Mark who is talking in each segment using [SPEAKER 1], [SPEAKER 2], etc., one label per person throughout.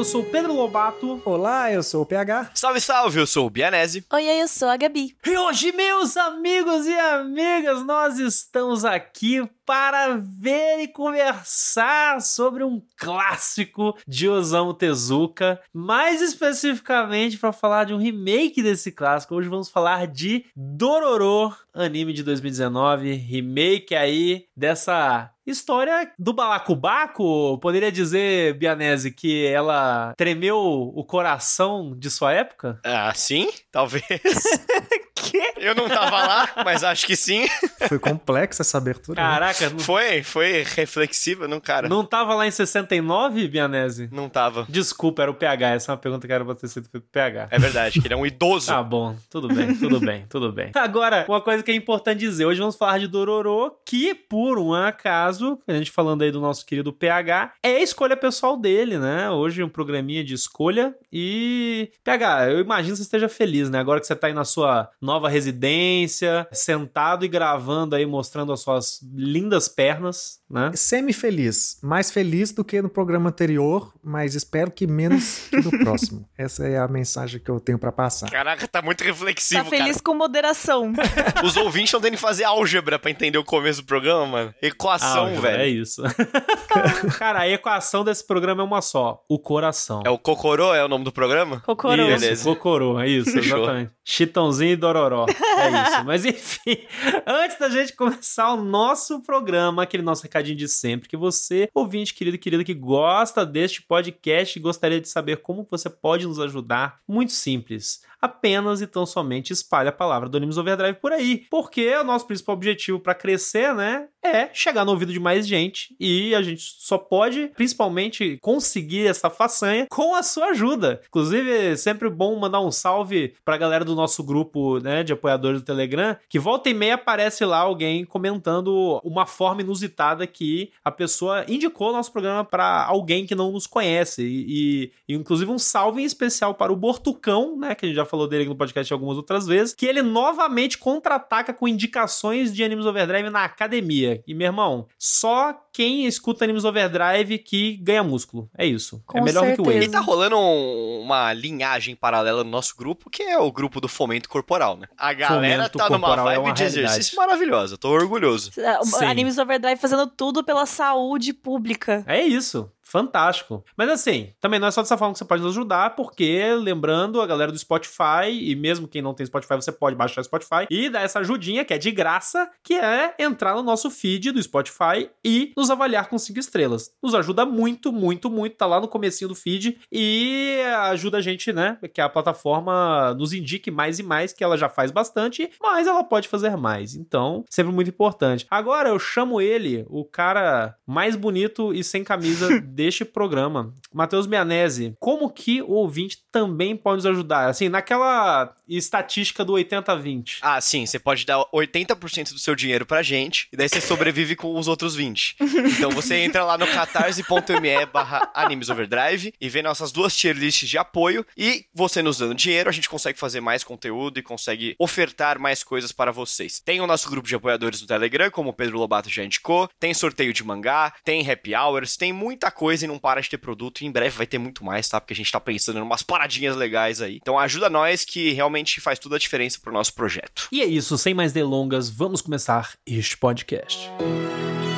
[SPEAKER 1] Eu sou o Pedro Lobato.
[SPEAKER 2] Olá, eu sou o PH.
[SPEAKER 3] Salve, salve, eu sou o Bianese.
[SPEAKER 4] Oi, eu sou a Gabi.
[SPEAKER 1] E hoje, meus amigos e amigas, nós estamos aqui para ver e conversar sobre um clássico de Osamu Tezuka, mais especificamente para falar de um remake desse clássico. Hoje vamos falar de Dororo, anime de 2019, remake aí dessa História do Balacobaco, poderia dizer, Bianese, que ela tremeu o coração de sua época?
[SPEAKER 3] Ah, sim, talvez. Eu não tava lá, mas acho que sim.
[SPEAKER 2] Foi complexa essa abertura.
[SPEAKER 1] Né? Caraca.
[SPEAKER 3] Foi, foi reflexiva, não, cara.
[SPEAKER 1] Não tava lá em 69, Bianese?
[SPEAKER 3] Não tava.
[SPEAKER 1] Desculpa, era o PH. Essa é uma pergunta que era pra ter sido pro PH.
[SPEAKER 3] É verdade, que ele é um idoso.
[SPEAKER 1] Tá bom, tudo bem, tudo bem, tudo bem. Agora, uma coisa que é importante dizer. Hoje vamos falar de Dororo, que por um acaso, a gente falando aí do nosso querido PH, é a escolha pessoal dele, né? Hoje um programinha de escolha e... PH, eu imagino que você esteja feliz, né? Agora que você tá aí na sua nova residência, sentado e gravando aí, mostrando as suas lindas pernas, né?
[SPEAKER 2] Semi-feliz. Mais feliz do que no programa anterior, mas espero que menos que no próximo. Essa é a mensagem que eu tenho para passar.
[SPEAKER 3] Caraca, tá muito reflexivo,
[SPEAKER 4] Tá feliz
[SPEAKER 3] cara.
[SPEAKER 4] com moderação.
[SPEAKER 3] Os ouvintes estão tendo que fazer álgebra para entender o começo do programa, mano. Equação,
[SPEAKER 1] álgebra,
[SPEAKER 3] velho.
[SPEAKER 1] É isso. Cara, a equação desse programa é uma só: o coração.
[SPEAKER 3] É o Cocorô, é o nome do programa?
[SPEAKER 4] Cocorô.
[SPEAKER 1] Isso,
[SPEAKER 3] Beleza.
[SPEAKER 1] Cocorô, é isso, exatamente. Chitãozinho e Dororó. É isso. Mas enfim, antes da gente começar o nosso programa, aquele nosso recadinho de sempre, que você, ouvinte querido e querida, que gosta deste podcast e gostaria de saber como você pode nos ajudar, muito simples apenas e tão somente espalhe a palavra do Animes Overdrive por aí. Porque o nosso principal objetivo para crescer, né, é chegar no ouvido de mais gente e a gente só pode, principalmente, conseguir essa façanha com a sua ajuda. Inclusive, é sempre bom mandar um salve pra galera do nosso grupo, né, de apoiadores do Telegram, que volta e meia aparece lá alguém comentando uma forma inusitada que a pessoa indicou o nosso programa para alguém que não nos conhece. E, e, inclusive, um salve em especial para o Bortucão, né, que a gente já falou dele aqui no podcast algumas outras vezes, que ele novamente contra-ataca com indicações de Animes Overdrive na academia. E, meu irmão, só quem escuta Animes Overdrive que ganha músculo. É isso.
[SPEAKER 4] Com
[SPEAKER 1] é melhor
[SPEAKER 4] certeza.
[SPEAKER 1] do que o
[SPEAKER 3] E tá rolando um- uma linhagem paralela no nosso grupo, que é o grupo do fomento corporal, né? A galera
[SPEAKER 1] Fomento
[SPEAKER 3] tá numa
[SPEAKER 1] corporal é
[SPEAKER 3] vibe
[SPEAKER 1] uma
[SPEAKER 3] de exercício maravilhosa. Tô orgulhoso.
[SPEAKER 1] Sim.
[SPEAKER 4] Animes Overdrive fazendo tudo pela saúde pública.
[SPEAKER 1] É isso. Fantástico. Mas assim, também não é só dessa forma que você pode nos ajudar, porque, lembrando, a galera do Spotify, e mesmo quem não tem Spotify, você pode baixar o Spotify e dar essa ajudinha, que é de graça, que é entrar no nosso feed do Spotify e nos avaliar com cinco estrelas. Nos ajuda muito, muito, muito. Tá lá no comecinho do feed e ajuda a gente, né? Que a plataforma nos indique mais e mais, que ela já faz bastante, mas ela pode fazer mais. Então, sempre muito importante. Agora eu chamo ele, o cara mais bonito e sem camisa deste programa, Matheus Mianese. Como que o ouvinte também pode nos ajudar? Assim, naquela estatística do 80-20.
[SPEAKER 3] Ah, sim, você pode dar 80% do seu dinheiro pra gente, e daí você sobrevive com os outros 20. Então você entra lá no catarse.me barra animesoverdrive e vê nossas duas tier lists de apoio, e você nos dando dinheiro, a gente consegue fazer mais conteúdo e consegue ofertar mais coisas para vocês. Tem o nosso grupo de apoiadores no Telegram, como o Pedro Lobato já indicou, tem sorteio de mangá, tem happy hours, tem muita coisa e não para de ter produto, e em breve vai ter muito mais, tá? Porque a gente tá pensando em umas paradinhas legais aí. Então ajuda nós que realmente faz toda a diferença pro nosso projeto.
[SPEAKER 1] E é isso, sem mais delongas, vamos começar este podcast.
[SPEAKER 2] Dororo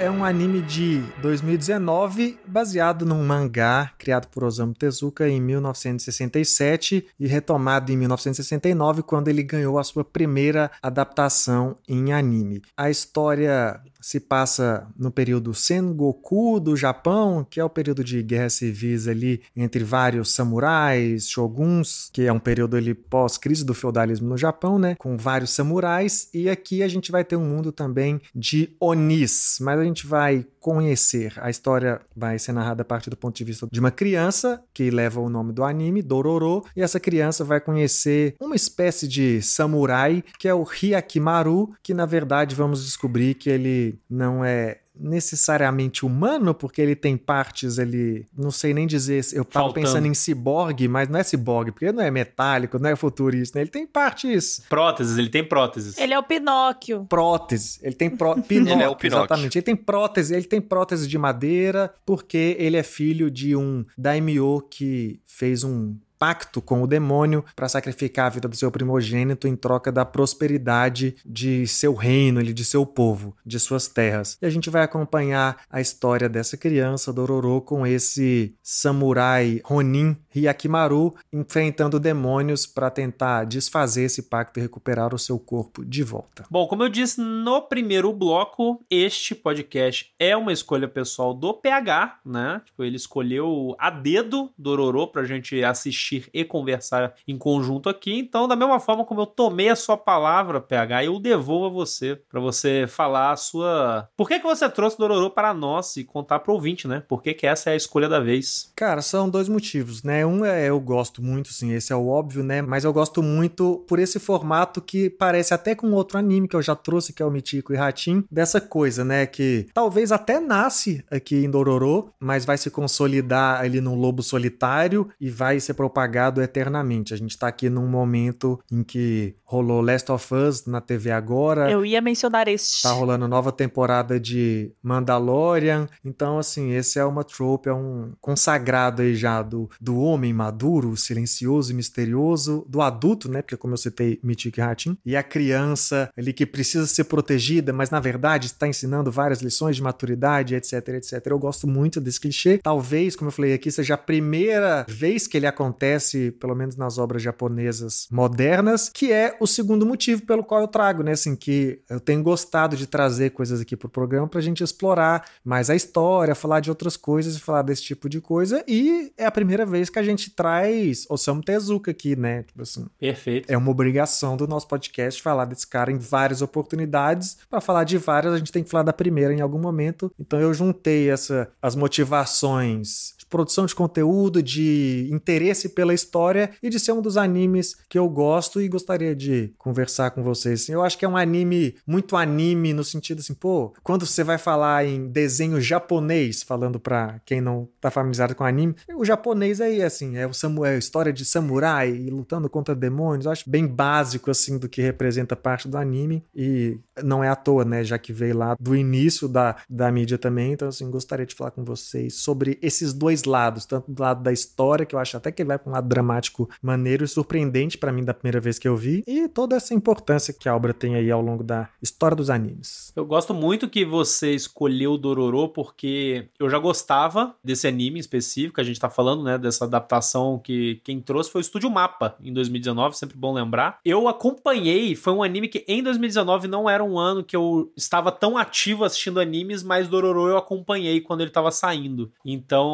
[SPEAKER 2] é um anime de 2019 baseado num mangá criado por Osamu Tezuka em 1967 e retomado em 1969 quando ele ganhou a sua primeira adaptação em anime. A história se passa no período Sengoku do Japão, que é o período de guerras civis ali entre vários samurais, shoguns, que é um período ali pós-crise do feudalismo no Japão, né, com vários samurais, e aqui a gente vai ter um mundo também de onis, mas a gente vai conhecer. A história vai ser narrada a partir do ponto de vista de uma criança que leva o nome do anime, Dororo, e essa criança vai conhecer uma espécie de samurai que é o Hyakimaru, que na verdade vamos descobrir que ele não é necessariamente humano, porque ele tem partes ali, não sei nem dizer, eu tava Faltando. pensando em ciborgue, mas não é ciborgue, porque não é metálico, não é futurista, né? ele tem partes...
[SPEAKER 1] Próteses, ele tem próteses.
[SPEAKER 4] Ele é o Pinóquio.
[SPEAKER 2] Próteses, ele tem pró... Pinóquio,
[SPEAKER 3] ele é o Pinóquio.
[SPEAKER 2] Exatamente, ele tem prótese, ele tem prótese de madeira, porque ele é filho de um daimyo que fez um pacto com o demônio para sacrificar a vida do seu primogênito em troca da prosperidade de seu reino, de seu povo, de suas terras. E a gente vai acompanhar a história dessa criança, Dororo, com esse samurai Ronin Hyakimaru enfrentando demônios para tentar desfazer esse pacto e recuperar o seu corpo de volta.
[SPEAKER 1] Bom, como eu disse no primeiro bloco, este podcast é uma escolha pessoal do PH, né? Tipo, ele escolheu a dedo Dororo pra gente assistir assistir e conversar em conjunto aqui. Então, da mesma forma como eu tomei a sua palavra, PH, eu devolvo a você para você falar a sua. Por que, que você trouxe Dororo para nós e contar para o ouvinte, né? Por que, que essa é a escolha da vez?
[SPEAKER 2] Cara, são dois motivos, né? Um é eu gosto muito, sim, esse é o óbvio, né? Mas eu gosto muito por esse formato que parece até com outro anime que eu já trouxe, que é o Mitico e Ratim, dessa coisa, né? Que talvez até nasce aqui em Dororo, mas vai se consolidar ali num lobo solitário e vai ser propagado apagado eternamente. A gente tá aqui num momento em que rolou Last of Us na TV agora.
[SPEAKER 4] Eu ia mencionar este.
[SPEAKER 2] Tá rolando nova temporada de Mandalorian. Então, assim, esse é uma trope, é um consagrado aí já do, do homem maduro, silencioso e misterioso, do adulto, né? Porque, como eu citei, Mythic Hatin, e a criança ali que precisa ser protegida, mas na verdade está ensinando várias lições de maturidade, etc, etc. Eu gosto muito desse clichê. Talvez, como eu falei aqui, seja a primeira vez que ele acontece acontece, pelo menos nas obras japonesas modernas, que é o segundo motivo pelo qual eu trago, né? Assim, que eu tenho gostado de trazer coisas aqui pro programa pra gente explorar mais a história, falar de outras coisas e falar desse tipo de coisa. E é a primeira vez que a gente traz Osamu Tezuka aqui, né? Tipo assim.
[SPEAKER 1] Perfeito.
[SPEAKER 2] É uma obrigação do nosso podcast falar desse cara em várias oportunidades. Para falar de várias, a gente tem que falar da primeira em algum momento. Então eu juntei essa as motivações produção de conteúdo, de interesse pela história e de ser um dos animes que eu gosto e gostaria de conversar com vocês. Assim, eu acho que é um anime muito anime no sentido assim, pô, quando você vai falar em desenho japonês, falando para quem não tá familiarizado com anime, o japonês aí assim, é o samu é a história de samurai lutando contra demônios, eu acho bem básico assim do que representa parte do anime e não é à toa, né, já que veio lá do início da, da mídia também, então assim, gostaria de falar com vocês sobre esses dois dois lados, tanto do lado da história, que eu acho até que ele vai para um lado dramático maneiro e surpreendente para mim da primeira vez que eu vi, e toda essa importância que a obra tem aí ao longo da história dos animes.
[SPEAKER 1] Eu gosto muito que você escolheu Dororo porque eu já gostava desse anime específico, a gente tá falando, né, dessa adaptação que quem trouxe foi o Estúdio Mapa em 2019, sempre bom lembrar. Eu acompanhei, foi um anime que em 2019 não era um ano que eu estava tão ativo assistindo animes, mas Dororo eu acompanhei quando ele estava saindo. Então,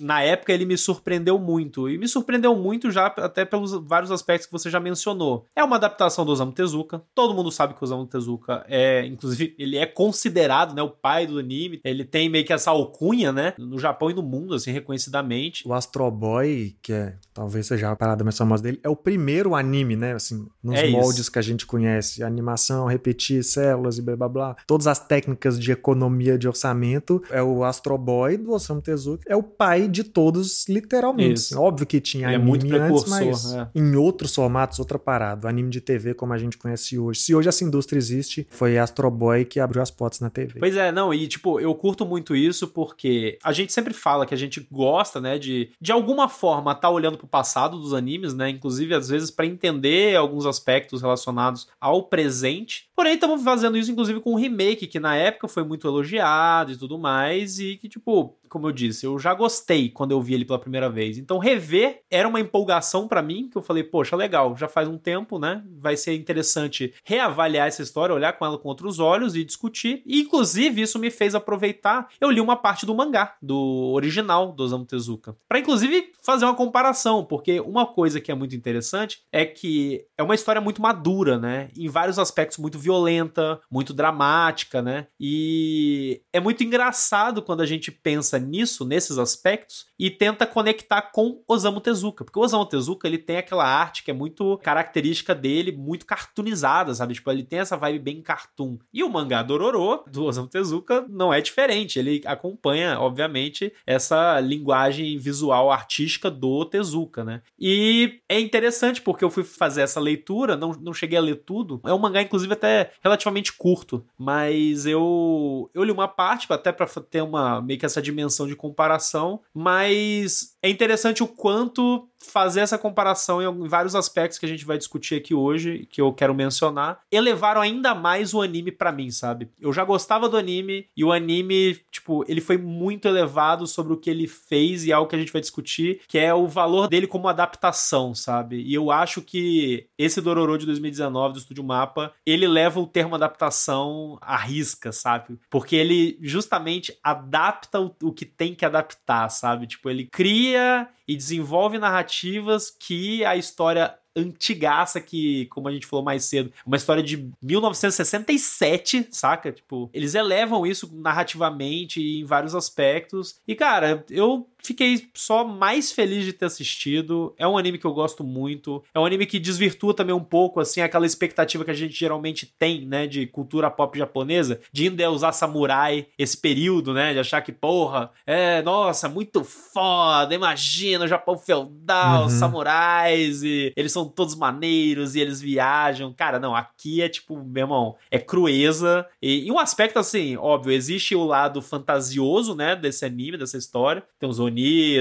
[SPEAKER 1] na época ele me surpreendeu muito. E me surpreendeu muito já até pelos vários aspectos que você já mencionou. É uma adaptação do Osamu Tezuka. Todo mundo sabe que o Osamu Tezuka é, inclusive, ele é considerado, né, o pai do anime. Ele tem meio que essa alcunha, né, no Japão e no mundo, assim, reconhecidamente.
[SPEAKER 2] O Astro Boy, que é, talvez seja a parada mais famosa dele, é o primeiro anime, né, assim, nos é moldes isso. que a gente conhece. Animação, repetir células e blá blá blá. Todas as técnicas de economia de orçamento. É o Astro Boy do Osamu Tezuka é o pai de todos, literalmente. Óbvio que tinha Ele é anime é antes, mas é. em outros formatos, outra parada. O anime de TV como a gente conhece hoje. Se hoje essa indústria existe, foi Astro Boy que abriu as portas na TV.
[SPEAKER 1] Pois é, não, e tipo, eu curto muito isso porque a gente sempre fala que a gente gosta, né, de de alguma forma estar tá olhando pro passado dos animes, né, inclusive às vezes para entender alguns aspectos relacionados ao presente. Porém, estamos fazendo isso inclusive com um remake que na época foi muito elogiado e tudo mais e que tipo, como eu disse, eu já gostei quando eu vi ele pela primeira vez. Então, rever era uma empolgação para mim, que eu falei, poxa, legal, já faz um tempo, né? Vai ser interessante reavaliar essa história, olhar com ela com outros olhos e discutir. E, inclusive, isso me fez aproveitar. Eu li uma parte do mangá, do original do Osamu Tezuka, para inclusive fazer uma comparação, porque uma coisa que é muito interessante é que é uma história muito madura, né? Em vários aspectos muito violenta, muito dramática, né? E é muito engraçado quando a gente pensa nisso, nesses aspectos, e tenta conectar com Osamu Tezuka. Porque o Osamu Tezuka, ele tem aquela arte que é muito característica dele, muito cartoonizada, sabe? Tipo, ele tem essa vibe bem cartoon. E o mangá Dororo, do Osamu Tezuka, não é diferente. Ele acompanha, obviamente, essa linguagem visual artística do Tezuka, né? E é interessante porque eu fui fazer essa leitura, não, não cheguei a ler tudo. É um mangá, inclusive, até relativamente curto, mas eu, eu li uma parte, até para ter uma meio que essa dimensão de comparação, mas é interessante o quanto fazer essa comparação em vários aspectos que a gente vai discutir aqui hoje, que eu quero mencionar, elevaram ainda mais o anime para mim, sabe? Eu já gostava do anime e o anime, tipo, ele foi muito elevado sobre o que ele fez e é algo que a gente vai discutir, que é o valor dele como adaptação, sabe? E eu acho que esse Dororo de 2019 do Estúdio Mapa, ele leva o termo adaptação à risca, sabe? Porque ele justamente adapta o, que tem que adaptar, sabe? Tipo, ele cria e desenvolve narrativas que a história antigaça que, como a gente falou mais cedo, uma história de 1967, saca? Tipo, eles elevam isso narrativamente em vários aspectos. E, cara, eu fiquei só mais feliz de ter assistido. É um anime que eu gosto muito. É um anime que desvirtua também um pouco, assim, aquela expectativa que a gente geralmente tem, né, de cultura pop japonesa, de ainda usar samurai, esse período, né, de achar que, porra, é, nossa, muito foda, imagina o Japão feudal, uhum. samurais, e eles são todos maneiros e eles viajam. Cara, não, aqui é tipo, meu irmão, é crueza. E, e um aspecto, assim, óbvio, existe o lado fantasioso, né, desse anime, dessa história. Tem os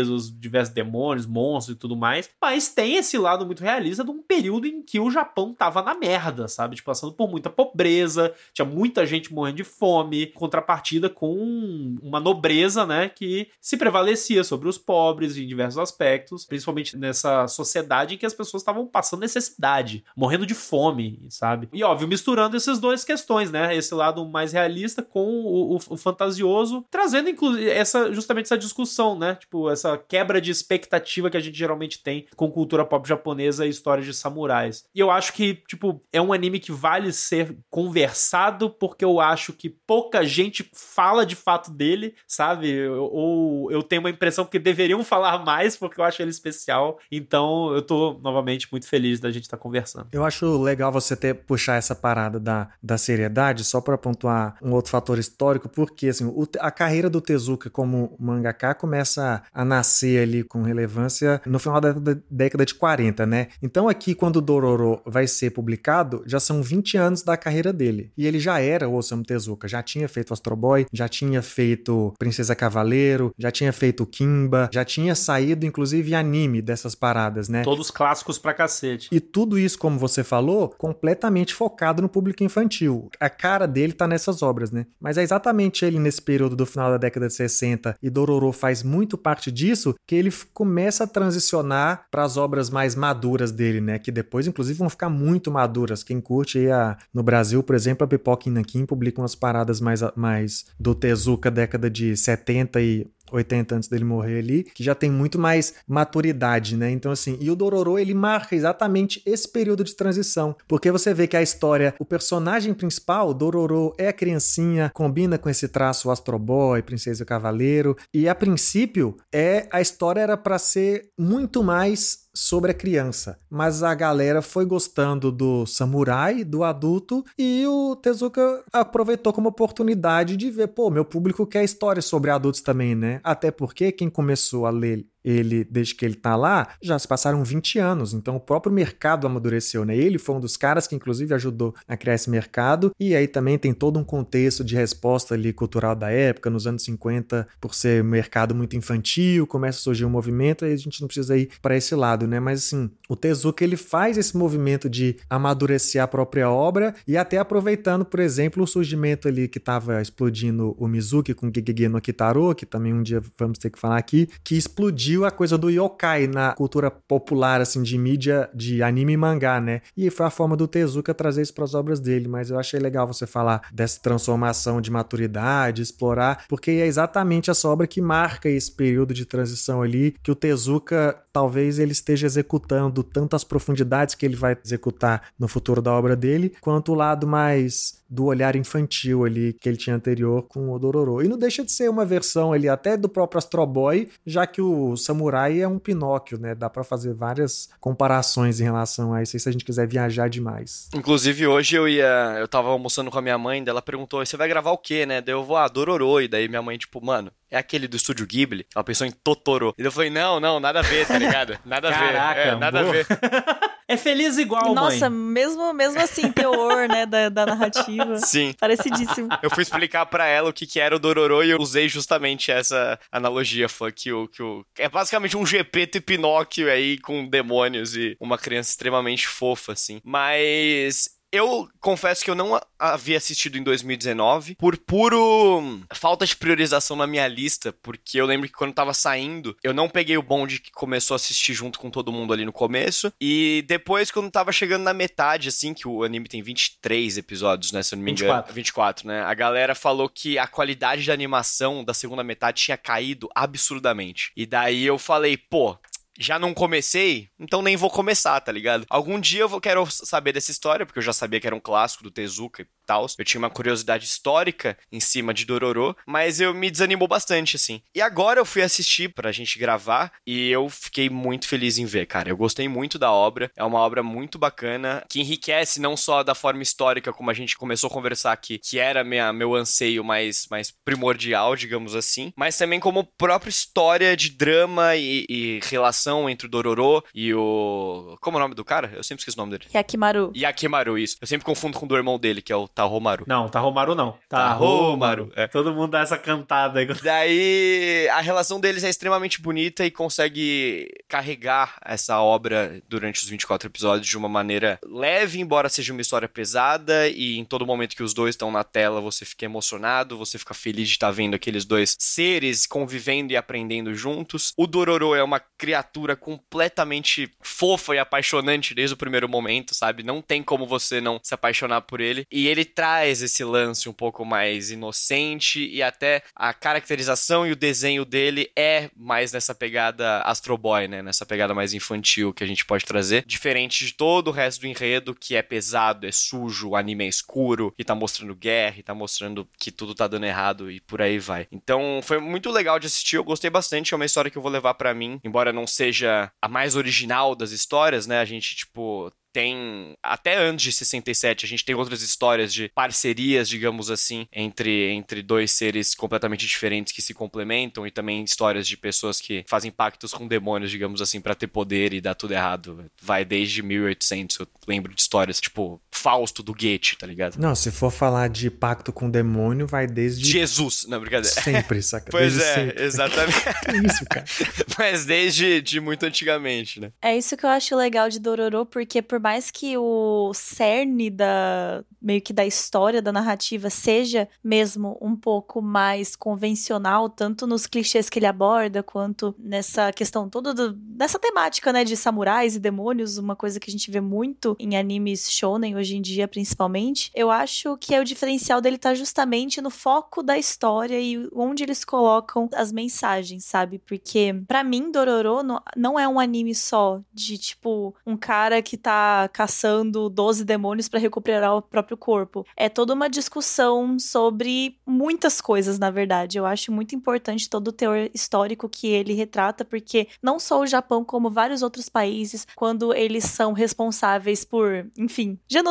[SPEAKER 1] Os diversos demônios, monstros e tudo mais. Mas tem esse lado muito realista de um período em que o Japão tava na merda, sabe? Tipo, passando por muita pobreza, tinha muita gente morrendo de fome, contrapartida com uma nobreza, né, que se prevalecia sobre os pobres em diversos aspectos, principalmente nessa sociedade em que as pessoas estavam passando necessidade, morrendo de fome, sabe? E óbvio, misturando essas duas questões, né? Esse lado mais realista com o, o, o fantasioso, trazendo inclusive essa justamente essa discussão, né? Tipo, essa quebra de expectativa que a gente geralmente tem com cultura pop japonesa e histórias de samurais. E eu acho que, tipo, é um anime que vale ser conversado porque eu acho que pouca gente fala de fato dele, sabe? Ou eu tenho uma impressão que deveriam falar mais porque eu acho ele especial. Então, eu tô novamente muito feliz da gente estar tá conversando.
[SPEAKER 2] Eu acho legal você ter puxar essa parada da, da seriedade, só para pontuar um outro fator histórico, porque assim, o, a carreira do Tezuka como mangaka começa a, nascer ali com relevância no final da década de 40, né? Então aqui, quando o Dororo vai ser publicado, já são 20 anos da carreira dele. E ele já era o Osamu Tezuka, já tinha feito Astro Boy, já tinha feito Princesa Cavaleiro, já tinha feito Kimba, já tinha saído inclusive anime dessas paradas, né?
[SPEAKER 1] Todos clássicos pra cacete.
[SPEAKER 2] E tudo isso, como você falou, completamente focado no público infantil. A cara dele tá nessas obras, né? Mas é exatamente ele nesse período do final da década de 60 e Dororo faz muito parte disso que ele começa a transicionar para as obras mais maduras dele, né? Que depois, inclusive, vão ficar muito maduras. Quem curte a, no Brasil, por exemplo, a Pipoca Nankin publica umas paradas mais, mais do Tezuka, década de 70 e 80 antes dele morrer ali, que já tem muito mais maturidade, né? Então, assim, e o Dororo, ele marca exatamente esse período de transição, porque você vê que a história, o personagem principal, Dororo, é a criancinha, combina com esse traço Astro Boy, Princesa e Cavaleiro, e a princípio, é a história era para ser muito mais sobre a criança, mas a galera foi gostando do samurai, do adulto, e o Tezuka aproveitou como oportunidade de ver, pô, meu público quer histórias sobre adultos também, né? Até porque quem começou a ler ele, desde que ele tá lá, já se passaram 20 anos, então o próprio mercado amadureceu, né? Ele foi um dos caras que inclusive ajudou a criar esse mercado, e aí também tem todo um contexto de resposta ali cultural da época, nos anos 50, por ser mercado muito infantil, começa a surgir um movimento, aí a gente não precisa ir para esse lado, né? Mas assim, o Tezuka ele faz esse movimento de amadurecer a própria obra e até aproveitando, por exemplo, o surgimento ali que estava explodindo o Mizuki com Gigege no Kitaro, que também um dia vamos ter que falar aqui, que explodiu surgiu a coisa do yokai na cultura popular, assim, de mídia de anime e mangá, né? E foi a forma do Tezuka trazer isso para as obras dele, mas eu achei legal você falar dessa transformação de maturidade, explorar, porque é exatamente essa obra que marca esse período de transição ali, que o Tezuka talvez ele esteja executando tanto as profundidades que ele vai executar no futuro da obra dele, quanto o lado mais do olhar infantil ali que ele tinha anterior com o Dororo. E não deixa de ser uma versão ali até do próprio Astro Boy, já que o Samurai é um Pinóquio, né? Dá para fazer várias comparações em relação a isso se a gente quiser viajar demais.
[SPEAKER 3] Inclusive hoje eu ia, eu tava almoçando com a minha mãe, dela perguntou: "Você vai gravar o quê, né?" Daí eu vou, ah, Dororo, e daí minha mãe tipo, mano, é aquele do estúdio Ghibli? Ela pensou em Totoro. E eu falei, não, não, nada a ver, tá ligado? Nada a ver.
[SPEAKER 1] Caraca,
[SPEAKER 3] é, nada
[SPEAKER 1] boa.
[SPEAKER 3] a ver.
[SPEAKER 1] é feliz igual,
[SPEAKER 4] Nossa,
[SPEAKER 1] mãe.
[SPEAKER 4] mesmo, mesmo assim, teor, né, da, da narrativa.
[SPEAKER 3] Sim.
[SPEAKER 4] Parecidíssimo.
[SPEAKER 3] Eu fui explicar pra ela o que, que era o Dororo e eu usei justamente essa analogia. Foi que o, que o. É basicamente um Gepeto e Pinóquio aí com demônios e uma criança extremamente fofa, assim. Mas eu confesso que eu não havia assistido em 2019 por puro falta de priorização na minha lista, porque eu lembro que quando tava saindo, eu não peguei o bonde que começou a assistir junto com todo mundo ali no começo, e depois quando tava chegando na metade, assim, que o anime tem 23 episódios, né, se eu não me engano.
[SPEAKER 1] 24.
[SPEAKER 3] 24, né? A galera falou que a qualidade da animação da segunda metade tinha caído absurdamente. E daí eu falei, pô, já não comecei, então nem vou começar, tá ligado? Algum dia eu vou, quero saber dessa história, porque eu já sabia que era um clássico do Tezuka tal. Eu tinha uma curiosidade histórica em cima de Dororo, mas eu me desanimou bastante, assim. E agora eu fui assistir pra gente gravar e eu fiquei muito feliz em ver, cara. Eu gostei muito da obra, é uma obra muito bacana, que enriquece não só da forma histórica, como a gente começou a conversar aqui, que era minha, meu anseio mais, mais primordial, digamos assim, mas também como própria história de drama e, e relação entre o Dororo e o. Como é o nome do cara? Eu sempre esqueço o nome dele.
[SPEAKER 4] Yakimaru.
[SPEAKER 3] Yakimaru, isso. Eu sempre confundo com o do irmão dele, que é o Tahomaru.
[SPEAKER 1] Não, Tahomaru não.
[SPEAKER 3] Tahomaru, é.
[SPEAKER 1] Todo mundo dá essa cantada aí.
[SPEAKER 3] Daí a relação deles é extremamente bonita e consegue carregar essa obra durante os 24 episódios de uma maneira leve, embora seja uma história pesada, e em todo momento que os dois estão na tela você fica emocionado, você fica feliz de estar vendo aqueles dois seres convivendo e aprendendo juntos. O Dororo é uma criatura completamente fofa e apaixonante desde o primeiro momento, sabe? Não tem como você não se apaixonar por ele. E ele traz esse lance um pouco mais inocente e até a caracterização e o desenho dele é mais nessa pegada Astro Boy, né? Nessa pegada mais infantil que a gente pode trazer. Diferente de todo o resto do enredo, que é pesado, é sujo, o anime é escuro, e tá mostrando guerra, e tá mostrando que tudo tá dando errado e por aí vai. Então foi muito legal de assistir, eu gostei bastante, é uma história que eu vou levar para mim, embora não seja a mais original das histórias, né? A gente, tipo, tem até antes de 67 a gente tem outras histórias de parcerias, digamos assim, entre, entre dois seres completamente diferentes que se complementam e também histórias de pessoas que fazem pactos com demônios, digamos assim, para ter poder e dar tudo errado. Vai desde 1800, eu lembro de histórias tipo Fausto do Goethe, tá ligado?
[SPEAKER 2] Não, se for falar de pacto com demônio, vai desde
[SPEAKER 3] Jesus, não, brincadeira.
[SPEAKER 2] sempre, saca?
[SPEAKER 3] Pois
[SPEAKER 2] Desde
[SPEAKER 3] é,
[SPEAKER 2] sempre.
[SPEAKER 3] exatamente.
[SPEAKER 2] Que isso, cara?
[SPEAKER 3] Mas desde de muito antigamente, né?
[SPEAKER 4] É isso que eu acho legal de Dororo, porque por mais que o cerne da meio que da história, da narrativa seja mesmo um pouco mais convencional, tanto nos clichês que ele aborda, quanto nessa questão toda do, dessa temática, né, de samurais e demônios, uma coisa que a gente vê muito em animes shonen hoje em dia, principalmente. Eu acho que é o diferencial dele tá justamente no foco da história e onde eles colocam as mensagens, sabe? Porque pra mim Dororo não, é um anime só de tipo um cara que tá caçando 12 demônios pra recuperar o próprio corpo. É toda uma discussão sobre muitas coisas, na verdade. Eu acho muito importante todo o teor histórico que ele retrata, porque não só o Japão, como vários outros países, quando eles são responsáveis por, enfim, genocídio,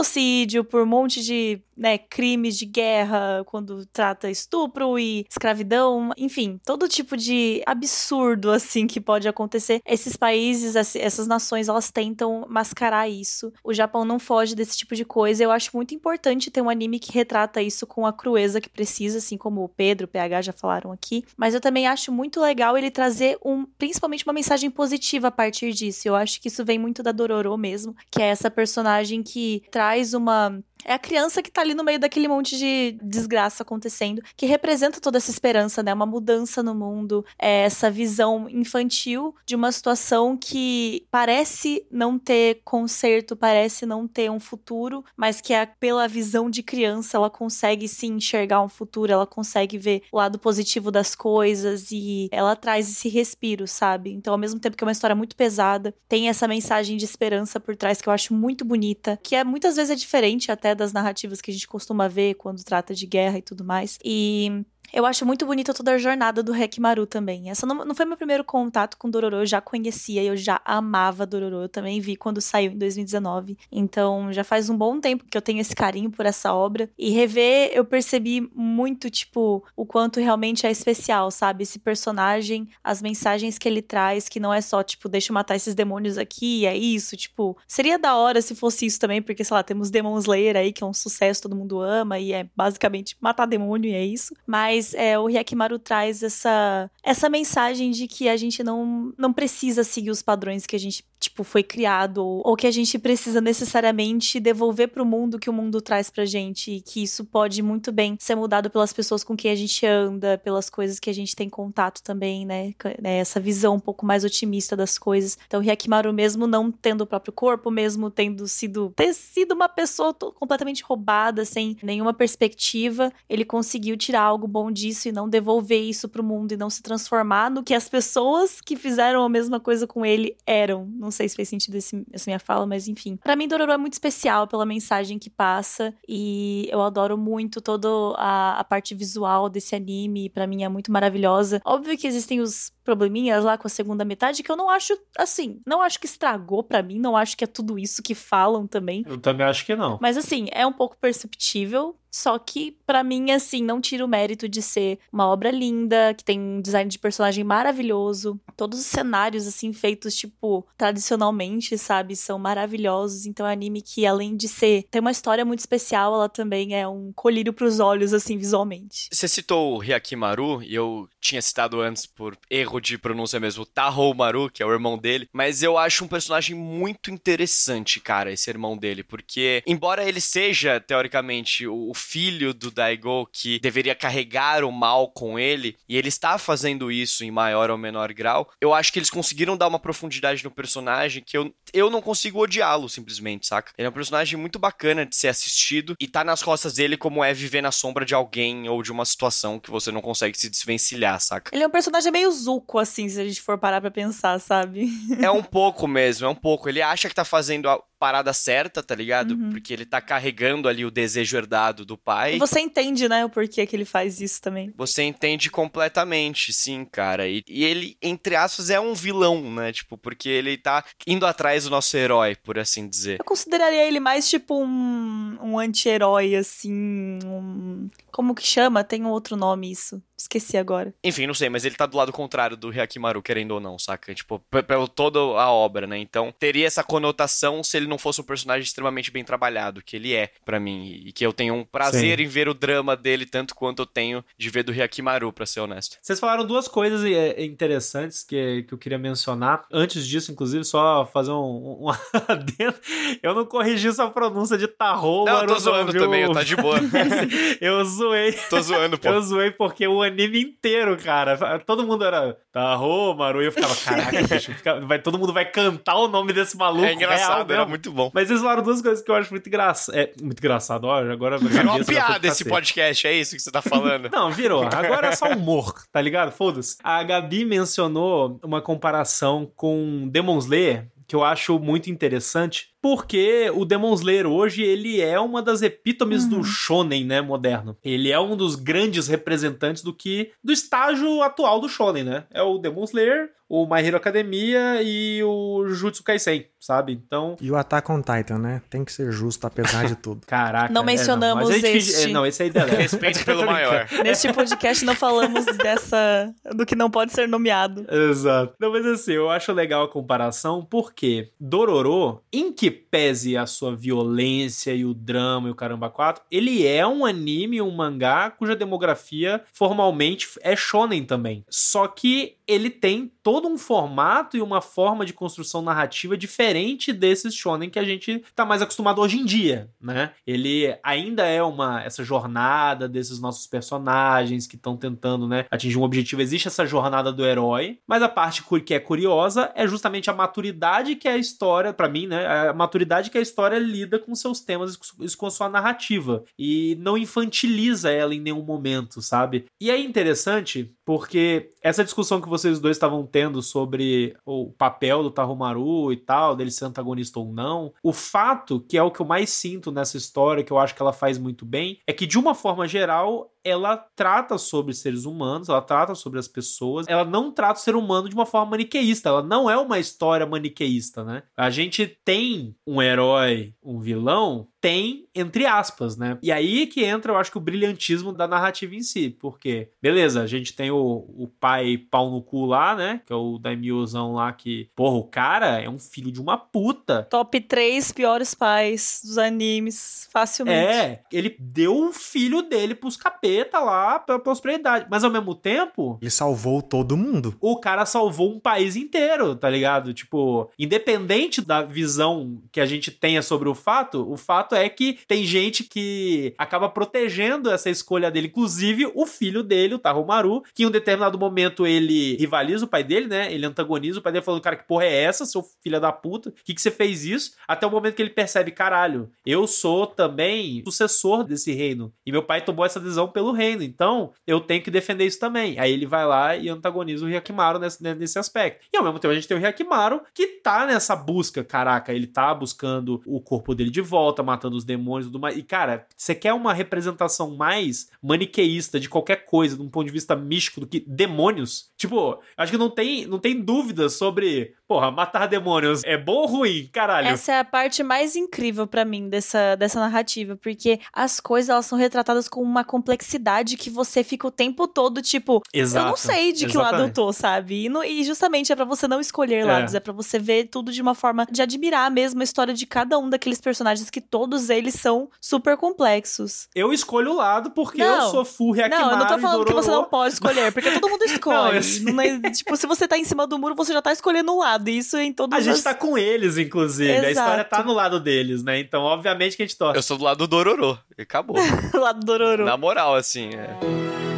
[SPEAKER 4] por um monte de né, crimes de guerra, quando trata estupro e escravidão, enfim, todo tipo de absurdo assim que pode acontecer. Esses países, ess- essas nações, elas tentam mascarar isso. O Japão não foge desse tipo de coisa. Eu acho muito importante ter um anime que retrata isso com a crueza que precisa, assim como o Pedro, o PH já falaram aqui. Mas eu também acho muito legal ele trazer um, principalmente uma mensagem positiva a partir disso. Eu acho que isso vem muito da Dororo mesmo, que é essa personagem que traz uma é a criança que tá ali no meio daquele monte de desgraça acontecendo, que representa toda essa esperança, né? Uma mudança no mundo, é essa visão infantil de uma situação que parece não ter conserto, parece não ter um futuro, mas que é pela visão de criança ela consegue se enxergar um futuro, ela consegue ver o lado positivo das coisas e ela traz esse respiro, sabe? Então, ao mesmo tempo que é uma história muito pesada, tem essa mensagem de esperança por trás que eu acho muito bonita, que é muitas vezes é diferente até das narrativas que a gente costuma ver quando trata de guerra e tudo mais. E eu acho muito bonita toda a jornada do Rekimaru também. Essa não, não foi meu primeiro contato com Dororo, eu já conhecia, eu já amava Dororo. Eu também vi quando saiu em 2019. Então já faz um bom tempo que eu tenho esse carinho por essa obra. E rever, eu percebi muito, tipo, o quanto realmente é especial, sabe? Esse personagem, as mensagens que ele traz, que não é só, tipo, deixa eu matar esses demônios aqui, é isso. Tipo, seria da hora se fosse isso também, porque, sei lá, temos Demon Slayer aí, que é um sucesso, todo mundo ama, e é basicamente matar demônio e é isso. Mas mas é, o Hyakimaru traz essa, essa mensagem de que a gente não, não precisa seguir os padrões que a gente tipo, foi criado, ou, que a gente precisa necessariamente devolver para o mundo que o mundo traz pra gente, e que isso pode muito bem ser mudado pelas pessoas com quem a gente anda, pelas coisas que a gente tem contato também, né? né essa visão um pouco mais otimista das coisas. Então, Hyakimaru, mesmo não tendo o próprio corpo, mesmo tendo sido, ter sido uma pessoa completamente roubada, sem nenhuma perspectiva, ele conseguiu tirar algo bom disso e não devolver isso pro mundo e não se transformar no que as pessoas que fizeram a mesma coisa com ele eram. Não sei se fez sentido esse, essa minha fala, mas enfim. Para mim, Dororo é muito especial pela mensagem que passa e eu adoro muito toda a, a parte visual desse anime. para mim é muito maravilhosa. Óbvio que existem os probleminhas lá com a segunda metade que eu não acho, assim, não acho que estragou para mim, não acho que é tudo isso que falam também.
[SPEAKER 1] Eu também acho que não.
[SPEAKER 4] Mas assim, é um pouco perceptível. Só que, para mim, assim, não tira o mérito de ser uma obra linda, que tem um design de personagem maravilhoso. Todos os cenários, assim, feitos, tipo, tradicionalmente, sabe? São maravilhosos. Então é um anime que, além de ser. tem uma história muito especial, ela também é um colírio pros olhos, assim, visualmente.
[SPEAKER 3] Você citou o Hyakimaru, e eu tinha citado antes por erro de pronúncia mesmo, Tahou Maru, que é o irmão dele. Mas eu acho um personagem muito interessante, cara, esse irmão dele. Porque, embora ele seja, teoricamente, o filho do Daigo que deveria carregar o mal com ele, e ele está fazendo isso em maior ou menor grau, eu acho que eles conseguiram dar uma profundidade no personagem que eu, eu não consigo odiá-lo, simplesmente, saca? Ele é um personagem muito bacana de ser assistido e tá nas costas dele como é viver na sombra de alguém ou de uma situação que você não consegue se desvencilhar, saca?
[SPEAKER 4] Ele é um personagem meio Zuko, assim, se a gente for parar pra pensar, sabe?
[SPEAKER 3] É um pouco mesmo, é um pouco. Ele acha que tá fazendo parada certa, tá ligado? Uhum. Porque ele tá carregando ali o desejo herdado do pai.
[SPEAKER 4] E você entende, né, o porquê que ele faz isso também.
[SPEAKER 3] Você entende completamente, sim, cara. E, e, ele, entre aspas, é um vilão, né? Tipo, porque ele tá indo atrás do nosso herói, por assim dizer.
[SPEAKER 4] Eu consideraria ele mais tipo um, um anti-herói, assim. Um... Como que chama? Tem um outro nome isso. Esqueci agora.
[SPEAKER 3] Enfim, não sei, mas ele tá do lado contrário do Hyakimaru, querendo ou não, saca? Tipo, pelo toda a obra, né? Então, teria essa conotação se ele não fosse um personagem extremamente bem trabalhado, que ele é para mim, e que eu tenho um prazer Sim. em ver o drama dele tanto quanto eu tenho de ver do Hyakimaru, pra ser honesto.
[SPEAKER 1] Vocês falaram duas coisas é, interessantes que, que eu queria mencionar. Antes disso, inclusive, só fazer um, um adendo. Eu não corrigi sua pronúncia de Tarro,
[SPEAKER 3] Não, eu tô zoando viu? também, tá de boa.
[SPEAKER 1] eu zoei.
[SPEAKER 3] Tô zoando, pô.
[SPEAKER 1] Eu zoei porque o anime inteiro, cara. Todo mundo era Tarô, Maru, e eu ficava, caraca, bicho, vai, todo mundo vai cantar o nome desse maluco. É
[SPEAKER 3] engraçado, era muito bom.
[SPEAKER 1] Mas eles falaram duas coisas que eu acho muito engraçado. É, muito engraçado, ó, agora...
[SPEAKER 3] Virou uma piada esse podcast, é isso que você tá falando?
[SPEAKER 1] Não, virou. Agora é só humor, tá ligado? Foda-se. A Gabi mencionou uma comparação com Demon Slayer, que eu acho muito interessante, porque o Demon Slayer hoje ele é uma das epítomes uhum. do shonen, né, moderno. Ele é um dos grandes representantes do que do estágio atual do shonen, né? É o Demon Slayer, o My Hero Academia e o Jujutsu Kaisen, sabe? Então,
[SPEAKER 2] e o Attack on Titan, né? Tem que ser justo apesar de tudo.
[SPEAKER 1] Caraca.
[SPEAKER 4] Não mencionamos é, não. este.
[SPEAKER 1] É, não, esse aí.
[SPEAKER 3] Respeito pelo maior.
[SPEAKER 4] Neste podcast não falamos dessa do que não pode ser nomeado.
[SPEAKER 1] Exato. Não, mas assim, eu acho legal a comparação porque Dororo, em que pese a sua violência e o drama e o caramba 4, ele é um anime, um mangá cuja demografia formalmente é shonen também. Só que ele tem todo um formato e uma forma de construção narrativa diferente desses shonen que a gente tá mais acostumado hoje em dia, né? Ele ainda é uma essa jornada desses nossos personagens que estão tentando, né, atingir um objetivo. Existe essa jornada do herói, mas a parte que é curiosa é justamente a maturidade que a história, para mim, né, a maturidade que a história lida com seus temas e com sua narrativa e não infantiliza ela em nenhum momento, sabe? E é interessante porque essa discussão que vocês dois estavam tendo sobre o papel do Tarumaru e tal, dele ser antagonista ou não, o fato, que é o que eu mais sinto nessa história, que eu acho que ela faz muito bem, é que de uma forma geral, ela trata sobre seres humanos, ela trata sobre as pessoas, ela não trata o ser humano de uma forma maniqueísta, ela não é uma história maniqueísta, né? A gente tem um herói, um vilão, tem entre aspas, né? E aí que entra, eu acho que o brilhantismo da narrativa em si, porque, beleza, a gente tem o, o pai pau no cu lá, né? Que é o Daimyozão lá que, porra, o cara é um filho de uma puta.
[SPEAKER 4] Top 3 piores pais dos animes, facilmente.
[SPEAKER 1] É, ele deu o filho dele pros capeta lá pra prosperidade, mas ao mesmo tempo...
[SPEAKER 2] Ele salvou todo mundo.
[SPEAKER 1] O cara salvou um país inteiro, tá ligado? Tipo, independente da visão que a gente tenha sobre o fato, o fato é que tem gente que acaba protegendo essa escolha dele, inclusive o filho dele, o Tarumaru, que em um determinado momento ele rivaliza o pai dele, né? Ele antagoniza o pai dele falando, cara, que porra é essa, seu filho da puta? Que que você fez isso? Até o momento que ele percebe, caralho, eu sou também sucessor desse reino. E meu pai tomou essa decisão pelo reino, então eu tenho que defender isso também. Aí ele vai lá e antagoniza o Hyakimaru nesse, nesse aspecto. E ao mesmo tempo a gente tem o Hyakimaru que tá nessa busca, caraca, ele tá buscando o corpo dele de volta, matando os demônios e tudo mais. E, cara, você quer uma representação mais maniqueísta de qualquer coisa, de um ponto de vista místico, do que demônios? Tipo, acho que não tem, não tem dúvida sobre, porra, matar demônios é bom ou ruim? Caralho.
[SPEAKER 4] Essa é a parte mais incrível para mim dessa, dessa narrativa, porque as coisas elas são retratadas com uma complexidade que você fica o tempo todo, tipo, Exato. eu não sei de que Exatamente. lado eu tô, sabe? E, no, e justamente é para você não escolher lados, é, é para você ver tudo de uma forma de admirar mesmo a história de cada um daqueles personagens que todos eles são super complexos.
[SPEAKER 1] Eu escolho o lado porque não, eu sou full Hyakimaru
[SPEAKER 4] Não, eu não tô falando que você não pode escolher, porque todo mundo escolhe. não, é, tipo, se você tá em cima do muro, você já tá escolhendo um lado, isso em todos
[SPEAKER 1] A gente tá com eles, inclusive. Exato. A história tá no lado deles, né? Então, obviamente que a gente torce.
[SPEAKER 3] Eu sou do lado do Dororo, e acabou.
[SPEAKER 4] do lado do Dororo.
[SPEAKER 3] Na moral, assim, é...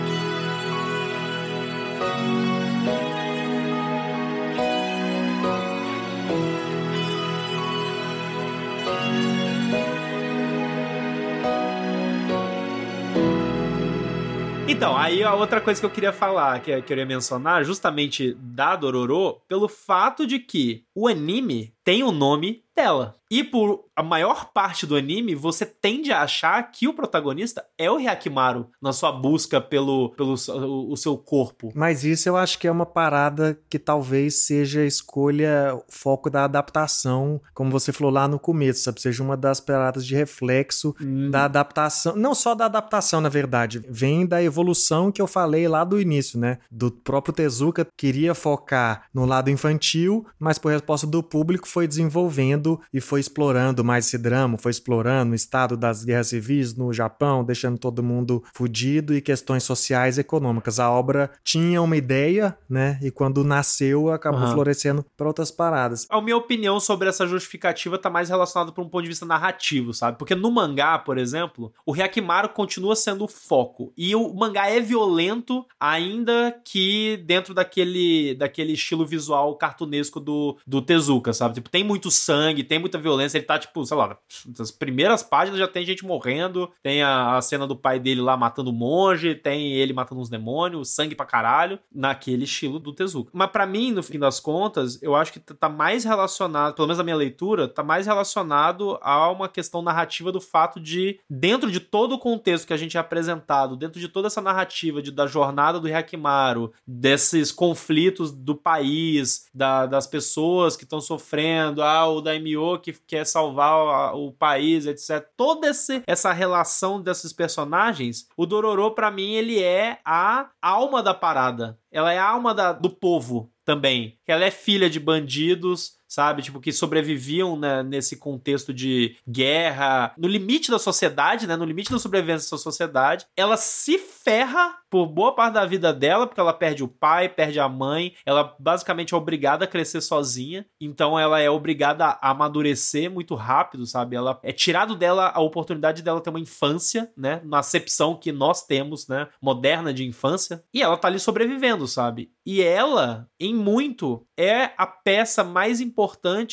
[SPEAKER 1] Então, aí a outra coisa que eu queria falar, que eu queria mencionar, justamente da Dororo, pelo fato de que o anime tem o nome dela. E por a maior parte do anime, você tende a achar que o protagonista é o Hyakimaru na sua busca pelo, pelo o, o seu corpo.
[SPEAKER 2] Mas isso eu acho que é uma parada que talvez seja a escolha, o foco da adaptação, como você falou lá no começo, sabe? Seja uma das paradas de reflexo hum. da adaptação. Não só da adaptação, na verdade. Vem da evolução que eu falei lá do início, né? Do próprio Tezuka queria focar no lado infantil, mas por resposta do público foi desenvolvendo e foi explorando mais esse drama, foi explorando o estado das guerras civis no Japão, deixando todo mundo fudido e questões sociais e econômicas. A obra tinha uma ideia, né? E quando nasceu, acabou uhum. florescendo para outras paradas.
[SPEAKER 1] A minha opinião sobre essa justificativa tá mais relacionada para um ponto de vista narrativo, sabe? Porque no mangá, por exemplo, o Hyakimaru continua sendo o foco. E o mangá é violento, ainda que dentro daquele, daquele estilo visual cartunesco do, do Tezuka, sabe? Tipo, tem muito sangue, tem muita violência. Ele tá, tipo, sei lá, nas primeiras páginas já tem gente morrendo. Tem a, a cena do pai dele lá matando o monge, tem ele matando uns demônios, sangue pra caralho, naquele estilo do Tezuka. Mas para mim, no fim das contas, eu acho que tá mais relacionado, pelo menos na minha leitura, tá mais relacionado a uma questão narrativa do fato de, dentro de todo o contexto que a gente é apresentado, dentro de toda essa narrativa de, da jornada do Hyakimaru, desses conflitos do país, da, das pessoas que estão sofrendo, ah, o Daimyo que quer salvar o, o país, etc. Toda esse, essa relação desses personagens, o Dororo, para mim, ele é a alma da parada. Ela é a alma da, do povo também. Ela é filha de bandidos, sabe? Tipo, que sobreviviam né, nesse contexto de guerra, no limite da sociedade, né? No limite da sobrevivência da sociedade. Ela se ferra por boa parte da vida dela, porque ela perde o pai, perde a mãe, ela basicamente é obrigada a crescer sozinha, então ela é obrigada a amadurecer muito rápido, sabe? Ela é tirado dela a oportunidade dela ter uma infância, né? Na acepção que nós temos, né? Moderna de infância, e ela tá ali sobrevivendo, sabe? E ela, em muito, é a peça mais importante,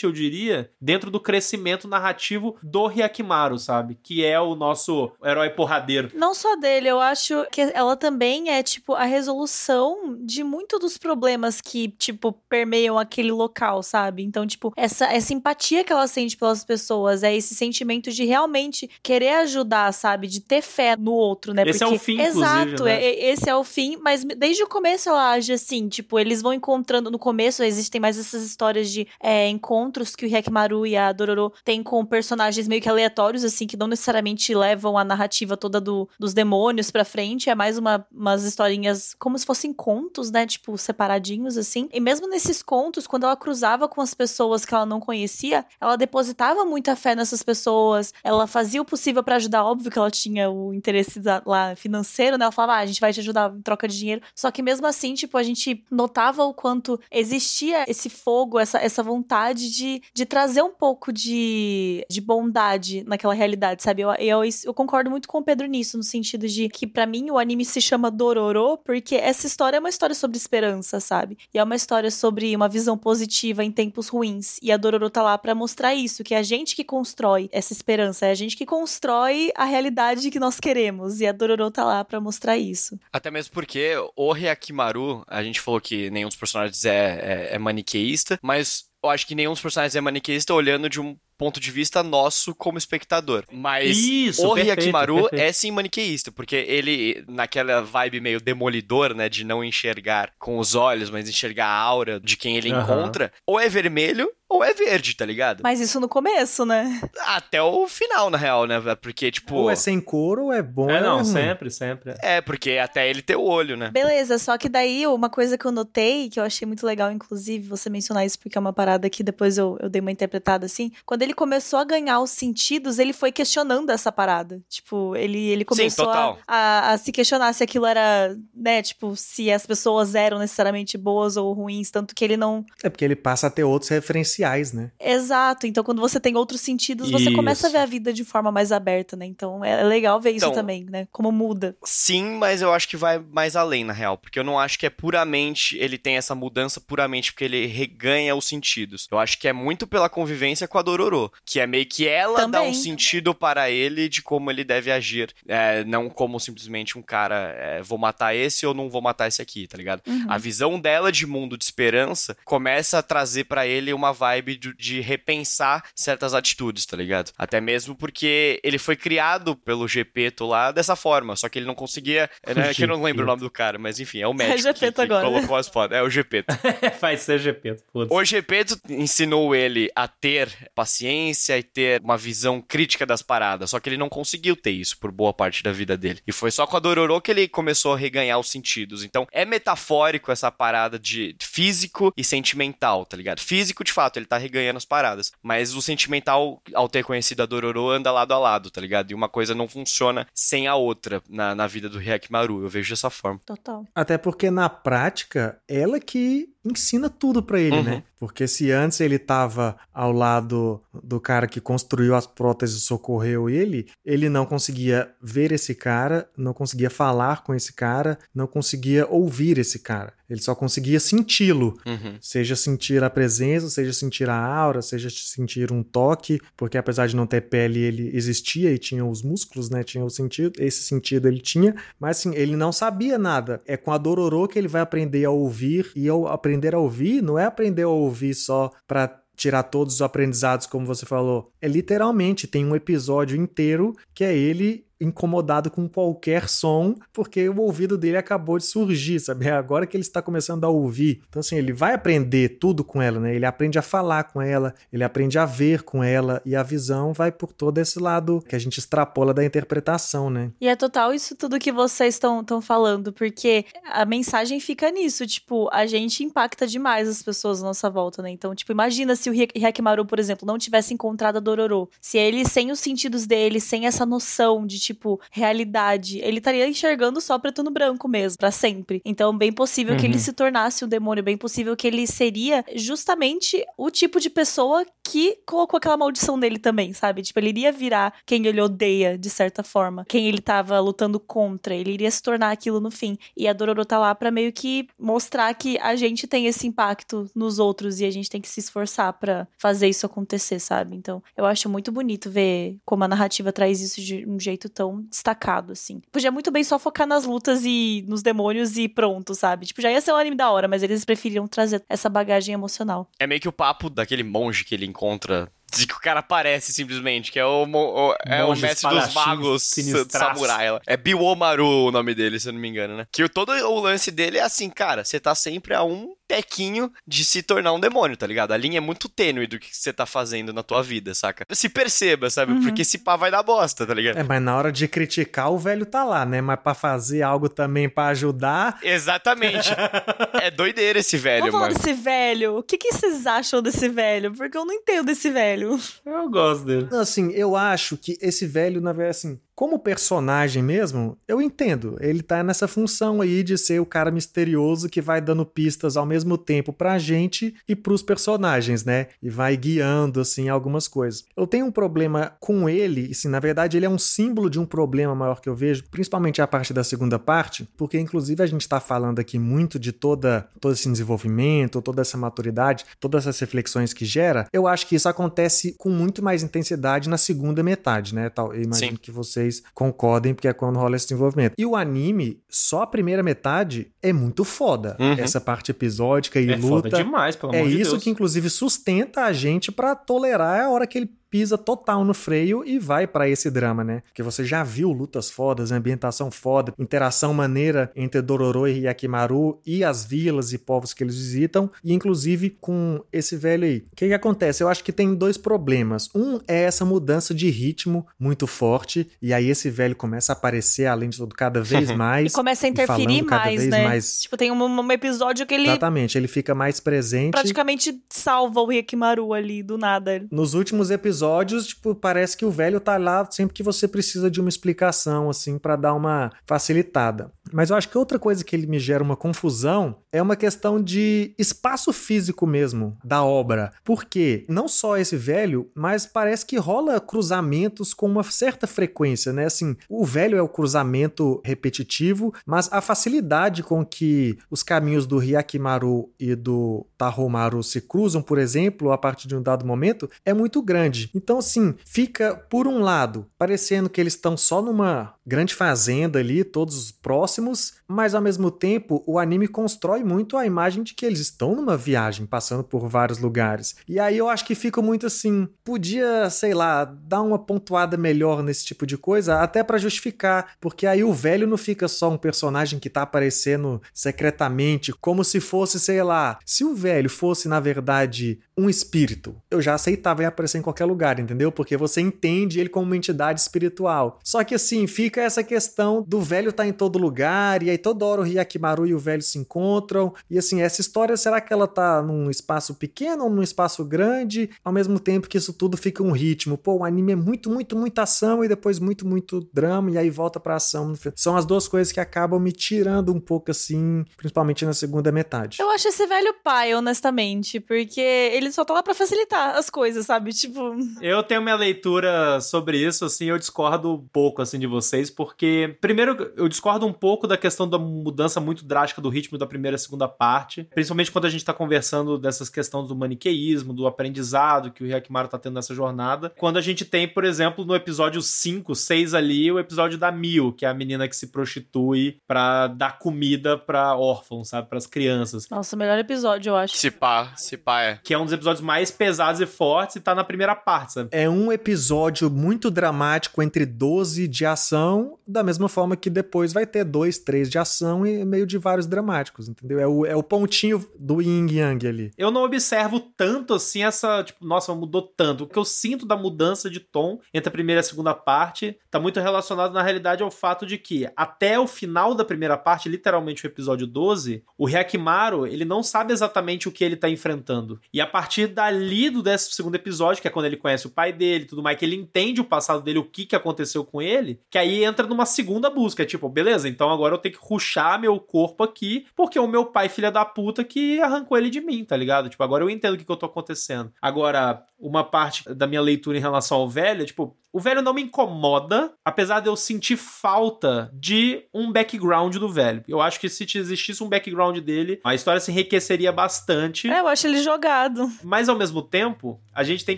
[SPEAKER 1] eu diria, dentro do crescimento narrativo do Hyakimaru, sabe? Que é o nosso herói porradeiro.
[SPEAKER 4] Não só dele, eu acho que ela também é, tipo, a resolução de muito dos problemas que, tipo, permeiam aquele local, sabe? Então, tipo, essa, essa empatia que ela sente pelas pessoas, é esse sentimento de realmente querer ajudar, sabe? De ter fé no outro, né?
[SPEAKER 1] Esse
[SPEAKER 4] Porque,
[SPEAKER 1] é o fim,
[SPEAKER 4] Exato,
[SPEAKER 1] né?
[SPEAKER 4] é, esse é o fim, mas desde o começo ela age assim, tipo, eles vão encontrando, no começo existem mais essas histórias de é, encontros que o Hyakimaru e a Dororo têm com personagens meio que aleatórios, assim, que não necessariamente levam a narrativa toda do, dos demônios pra frente, é mais uma, umas historinhas como se fossem contos, né, tipo, separadinhos, assim. E mesmo nesses contos, quando ela cruzava com as pessoas que ela não conhecia, ela depositava muita fé nessas pessoas, ela fazia o possível para ajudar, óbvio que ela tinha o interesse lá financeiro, né, ela falava, ah, a gente vai te ajudar em troca de dinheiro, só que mesmo assim, tipo, a gente notava o quanto existia esse fogo, essa, essa vontade de, de trazer um pouco de, de bondade naquela realidade, sabe? Eu, eu, eu concordo muito com o Pedro nisso, no sentido de que para mim o anime se chama Dororo, porque essa história é uma história sobre esperança, sabe? E é uma história sobre uma visão positiva em tempos ruins. E a Dororo tá lá para mostrar isso, que é a gente que constrói essa esperança, é a gente que constrói a realidade que nós queremos. E a Dororo tá lá para mostrar isso.
[SPEAKER 3] Até mesmo porque o Hyakimaru, a gente falou que nenhum dos personagens é, é, é maniqueísta, mas eu acho que nenhum dos personagens é maniqueísta olhando de um ponto de vista nosso como espectador. Mas
[SPEAKER 1] Isso,
[SPEAKER 3] o
[SPEAKER 1] perfeito,
[SPEAKER 3] Hyakimaru
[SPEAKER 1] perfeito.
[SPEAKER 3] é sim maniqueísta, porque ele, naquela vibe meio demolidor, né, de não enxergar com os olhos, mas enxergar a aura de quem ele
[SPEAKER 1] Aham.
[SPEAKER 3] encontra, ou é vermelho ou é verde, tá ligado?
[SPEAKER 4] Mas isso no começo, né?
[SPEAKER 3] Até o final, na real, né? Porque, tipo.
[SPEAKER 2] Ou é sem cor, ou é bom,
[SPEAKER 1] É, não,
[SPEAKER 2] é ruim.
[SPEAKER 1] sempre, sempre.
[SPEAKER 3] É, porque até ele ter o olho, né?
[SPEAKER 4] Beleza, só que daí uma coisa que eu notei, que eu achei muito legal, inclusive, você mencionar isso, porque é uma parada que depois eu, eu dei uma interpretada assim. Quando ele começou a ganhar os sentidos, ele foi questionando essa parada. Tipo, ele, ele começou a,
[SPEAKER 3] total.
[SPEAKER 4] a, a se questionar se aquilo era, né, tipo, se as pessoas eram necessariamente boas ou ruins, tanto que ele não.
[SPEAKER 2] É porque ele passa a ter outros referenciais, né?
[SPEAKER 4] Exato. Então, quando você tem outros sentidos, você começa a
[SPEAKER 1] Isso.
[SPEAKER 4] ver a vida de forma mais aberta, né? Então, é legal ver isso
[SPEAKER 3] Então,
[SPEAKER 4] também, né? Como muda.
[SPEAKER 3] Sim, mas eu acho que vai mais além, na real. Porque eu não acho que é puramente. Ele tem essa mudança puramente porque ele reganha os sentidos. Eu acho que é muito pela convivência com a Dororo. Que é meio que ela dá
[SPEAKER 4] Também.
[SPEAKER 3] um sentido para ele de como ele deve agir. É, não como simplesmente um cara, é, vou matar esse ou não vou matar esse aqui, tá ligado?
[SPEAKER 4] Uhum.
[SPEAKER 3] A visão dela de mundo de esperança começa a trazer pra ele uma vibe de, de repensar certas atitudes, tá ligado? Até mesmo porque ele foi criado pelo Gepeto lá dessa forma, só que ele não conseguia. Né, que eu não lembro o nome do cara, mas enfim, é o médico que,
[SPEAKER 4] Gepeto
[SPEAKER 3] que
[SPEAKER 4] agora.
[SPEAKER 3] colocou as fotos. É o Gepeto.
[SPEAKER 1] Vai ser GP, foda-se.
[SPEAKER 3] O Gepeto ensinou ele a ter paciência e ter uma visão crítica das paradas, só que ele não conseguiu ter isso por boa parte da vida dele. E foi só com a Dororo que ele começou a reganhar os sentidos. Então é metafórico essa parada de físico e sentimental, tá ligado? Físico, de fato, ele tá reganhando as paradas, mas o sentimental, ao ter conhecido a Dororo, anda lado a lado, tá ligado? E uma coisa não funciona sem a outra na, na vida do Hyakimaru. Eu vejo dessa forma.
[SPEAKER 4] Total.
[SPEAKER 2] Até porque na prática, ela que ensina tudo pra ele,
[SPEAKER 3] Uhum.
[SPEAKER 2] né? Porque se antes ele tava ao lado do cara que construiu as próteses e socorreu ele, ele não conseguia ver esse cara, não conseguia falar com esse cara, não conseguia ouvir esse cara. Ele só conseguia senti-lo.
[SPEAKER 3] Uhum.
[SPEAKER 2] Seja sentir a presença, seja sentir a aura, seja sentir um toque, porque apesar de não ter pele, ele existia e tinha os músculos, né? Tinha o sentido, esse sentido ele tinha, mas assim, ele não sabia nada. É com a Dororo que ele vai aprender a ouvir, e ao aprender a ouvir, não é aprender a ouvir só pra tirar todos os aprendizados, como você falou. É literalmente, tem um episódio inteiro que é ele incomodado com qualquer som, porque o ouvido dele acabou de surgir, sabe? É agora que ele está começando a ouvir. Então, assim, ele vai aprender tudo com ela, né? Ele aprende a falar com ela, ele aprende a ver com ela, e a visão vai por todo esse lado que a gente extrapola da interpretação, né?
[SPEAKER 4] E é total isso tudo que vocês estão falando, porque a mensagem fica nisso, tipo, a gente impacta demais as pessoas à nossa volta, né? Então, tipo, imagina se o Hyakimaru, por exemplo, não tivesse encontrado a Dororo. Se ele, sem os sentidos dele, sem essa noção de, tipo, realidade, ele estaria enxergando só preto no branco mesmo, para sempre. Então, bem possível uhum. que ele uhum. se tornasse um demônio, bem possível que ele seria justamente o tipo de pessoa que colocou aquela maldição nele também, sabe? Tipo, ele iria virar quem ele odeia, de certa forma. Quem ele tava lutando contra. Ele iria se tornar aquilo no fim. E a Dororo tá lá pra meio que mostrar que a gente tem esse impacto nos outros e a gente tem que se esforçar para fazer isso acontecer, sabe? Então, eu acho muito bonito ver como a narrativa traz isso de um jeito tão destacado, assim. Podia muito bem só focar nas lutas e nos demônios e pronto, sabe? Tipo, já ia ser um anime da hora, mas eles preferiram trazer essa bagagem emocional.
[SPEAKER 3] É meio que o papo daquele monge que ele encontra de que o cara aparece simplesmente, que é o, o é o mestre dos magos samurai. É Biwomaru o nome dele, se eu não me engano, né? Que todo o lance dele é assim, cara, você tá sempre a um tequinho de se tornar um demônio, tá ligado? A linha é muito tênue do que você tá fazendo na tua vida, saca? Se perceba, sabe? Uhum. Porque esse pá vai dar bosta, tá ligado?
[SPEAKER 2] É, mas na hora de criticar, o velho tá lá, né? Mas pra fazer algo também para ajudar.
[SPEAKER 3] Exatamente. é doideira esse velho, Vamos
[SPEAKER 4] mano. desse velho. O que, que vocês acham desse velho? Porque eu não entendo desse velho.
[SPEAKER 1] Eu gosto dele.
[SPEAKER 2] Assim, eu acho que esse velho, na verdade, assim, como personagem mesmo, eu entendo. Ele tá nessa função aí de ser o cara misterioso que vai dando pistas ao mesmo tempo pra gente e pros personagens, né? E vai guiando, assim, algumas coisas. Eu tenho um problema com ele, assim, na verdade, ele é um símbolo de um problema maior que eu vejo, principalmente a parte da segunda parte, porque inclusive a gente tá falando aqui muito de toda, todo esse desenvolvimento, toda essa maturidade, todas essas reflexões que gera. Eu acho que isso acontece com muito mais intensidade na segunda metade, né? Tal, eu imagino Sim. que vocês vocês concordem, porque é quando rola esse desenvolvimento. E o anime, só a primeira metade é muito foda. Uhum. Essa parte episódica e
[SPEAKER 1] é
[SPEAKER 2] luta.
[SPEAKER 1] Foda demais, pelo
[SPEAKER 2] é
[SPEAKER 1] amor
[SPEAKER 2] de
[SPEAKER 1] Deus.
[SPEAKER 2] É isso que, inclusive, sustenta a gente para tolerar a hora que ele pisa total no freio e vai para esse drama, né? Porque você já viu lutas fodas, ambientação foda, interação maneira entre Dororo e Yakimaru e as vilas e povos que eles visitam, e inclusive com esse velho aí. O que, que acontece? Eu acho que tem dois problemas. Um é essa mudança de ritmo muito forte, e aí esse velho começa a aparecer, além de tudo, cada vez mais.
[SPEAKER 4] e começa a interferir mais, né? Mais... Tipo, tem um, um, episódio que ele.
[SPEAKER 2] Exatamente, ele fica mais presente.
[SPEAKER 4] Praticamente salva o Yakimaru ali do nada.
[SPEAKER 2] Nos últimos episódios episódios, tipo, parece que o velho tá lá sempre que você precisa de uma explicação, assim, para dar uma facilitada. Mas eu acho que outra coisa que ele me gera uma confusão é uma questão de espaço físico mesmo da obra. Porque não só esse velho, mas parece que rola cruzamentos com uma certa frequência, né? Assim, o velho é o cruzamento repetitivo, mas a facilidade com que os caminhos do Hyakimaru e do Tahomaru se cruzam, por exemplo, a partir de um dado momento, é muito grande. Então, assim, fica, por um lado, parecendo que eles estão só numa grande fazenda ali, todos próximos, Maximus mas ao mesmo tempo o anime constrói muito a imagem de que eles estão numa viagem, passando por vários lugares. E aí eu acho que fica muito assim, podia, sei lá, dar uma pontuada melhor nesse tipo de coisa, até para justificar, porque aí o velho não fica só um personagem que tá aparecendo secretamente, como se fosse, sei lá, se o velho fosse na verdade um espírito, eu já aceitava ele aparecer em qualquer lugar, entendeu? Porque você entende ele como uma entidade espiritual. Só que assim, fica essa questão do velho tá em todo lugar, e aí toda hora o Hyakimaru e o velho se encontram. E assim, essa história, será que ela tá num espaço pequeno ou num espaço grande? Ao mesmo tempo que isso tudo fica um ritmo. Pô, o anime é muito, muito, muita ação e depois muito, muito drama, e aí volta pra ação. São as duas coisas que acabam me tirando um pouco assim, principalmente na segunda metade.
[SPEAKER 4] Eu acho esse velho pai, honestamente, porque ele só tá lá pra facilitar as coisas, sabe? Tipo.
[SPEAKER 1] Eu tenho minha leitura sobre isso, assim, eu discordo um pouco, assim, de vocês porque, primeiro, eu discordo um pouco da questão questão da mudança muito drástica do ritmo da primeira e segunda parte, principalmente quando a gente tá conversando dessas questões do maniqueísmo, do aprendizado que o Hyakimaru tá tendo nessa jornada. Quando a gente tem, por exemplo, no episódio 5, 6 ali, o episódio da Mio, que é a menina que se prostitui para dar comida para órfãos, sabe, para as crianças.
[SPEAKER 4] Nossa, o melhor episódio, eu acho.
[SPEAKER 3] Se pá, se pá é.
[SPEAKER 1] Que é um dos episódios mais pesados e fortes e tá na primeira parte, sabe?
[SPEAKER 2] É um episódio muito dramático entre 12 de ação, da mesma forma que depois vai ter dois, três de ação e meio de vários dramáticos, entendeu? É o, é o pontinho do yin yang ali.
[SPEAKER 1] Eu não observo tanto assim essa, tipo, nossa, mudou tanto. O que eu sinto da mudança de tom entre a primeira e a segunda parte tá muito relacionado na realidade ao fato de que até o final da primeira parte, literalmente o episódio 12, o Hyakimaru, ele não sabe exatamente o que ele tá enfrentando. E a partir dali do 12 segundo episódio, que é quando ele conhece o pai dele tudo mais, que ele entende o passado dele, o que que aconteceu com ele, que aí entra numa segunda busca, tipo, beleza, então agora eu tenho que ruxar meu corpo aqui, porque o meu pai filha da puta que arrancou ele de mim, tá ligado? Tipo, agora eu entendo o que que eu tô acontecendo. Agora, uma parte da minha leitura em relação ao velho, é, tipo, o velho não me incomoda, apesar de eu sentir falta de um background do velho. Eu acho que se existisse um background dele, a história se enriqueceria bastante.
[SPEAKER 4] É, eu acho ele jogado.
[SPEAKER 1] Mas ao mesmo tempo, a gente tem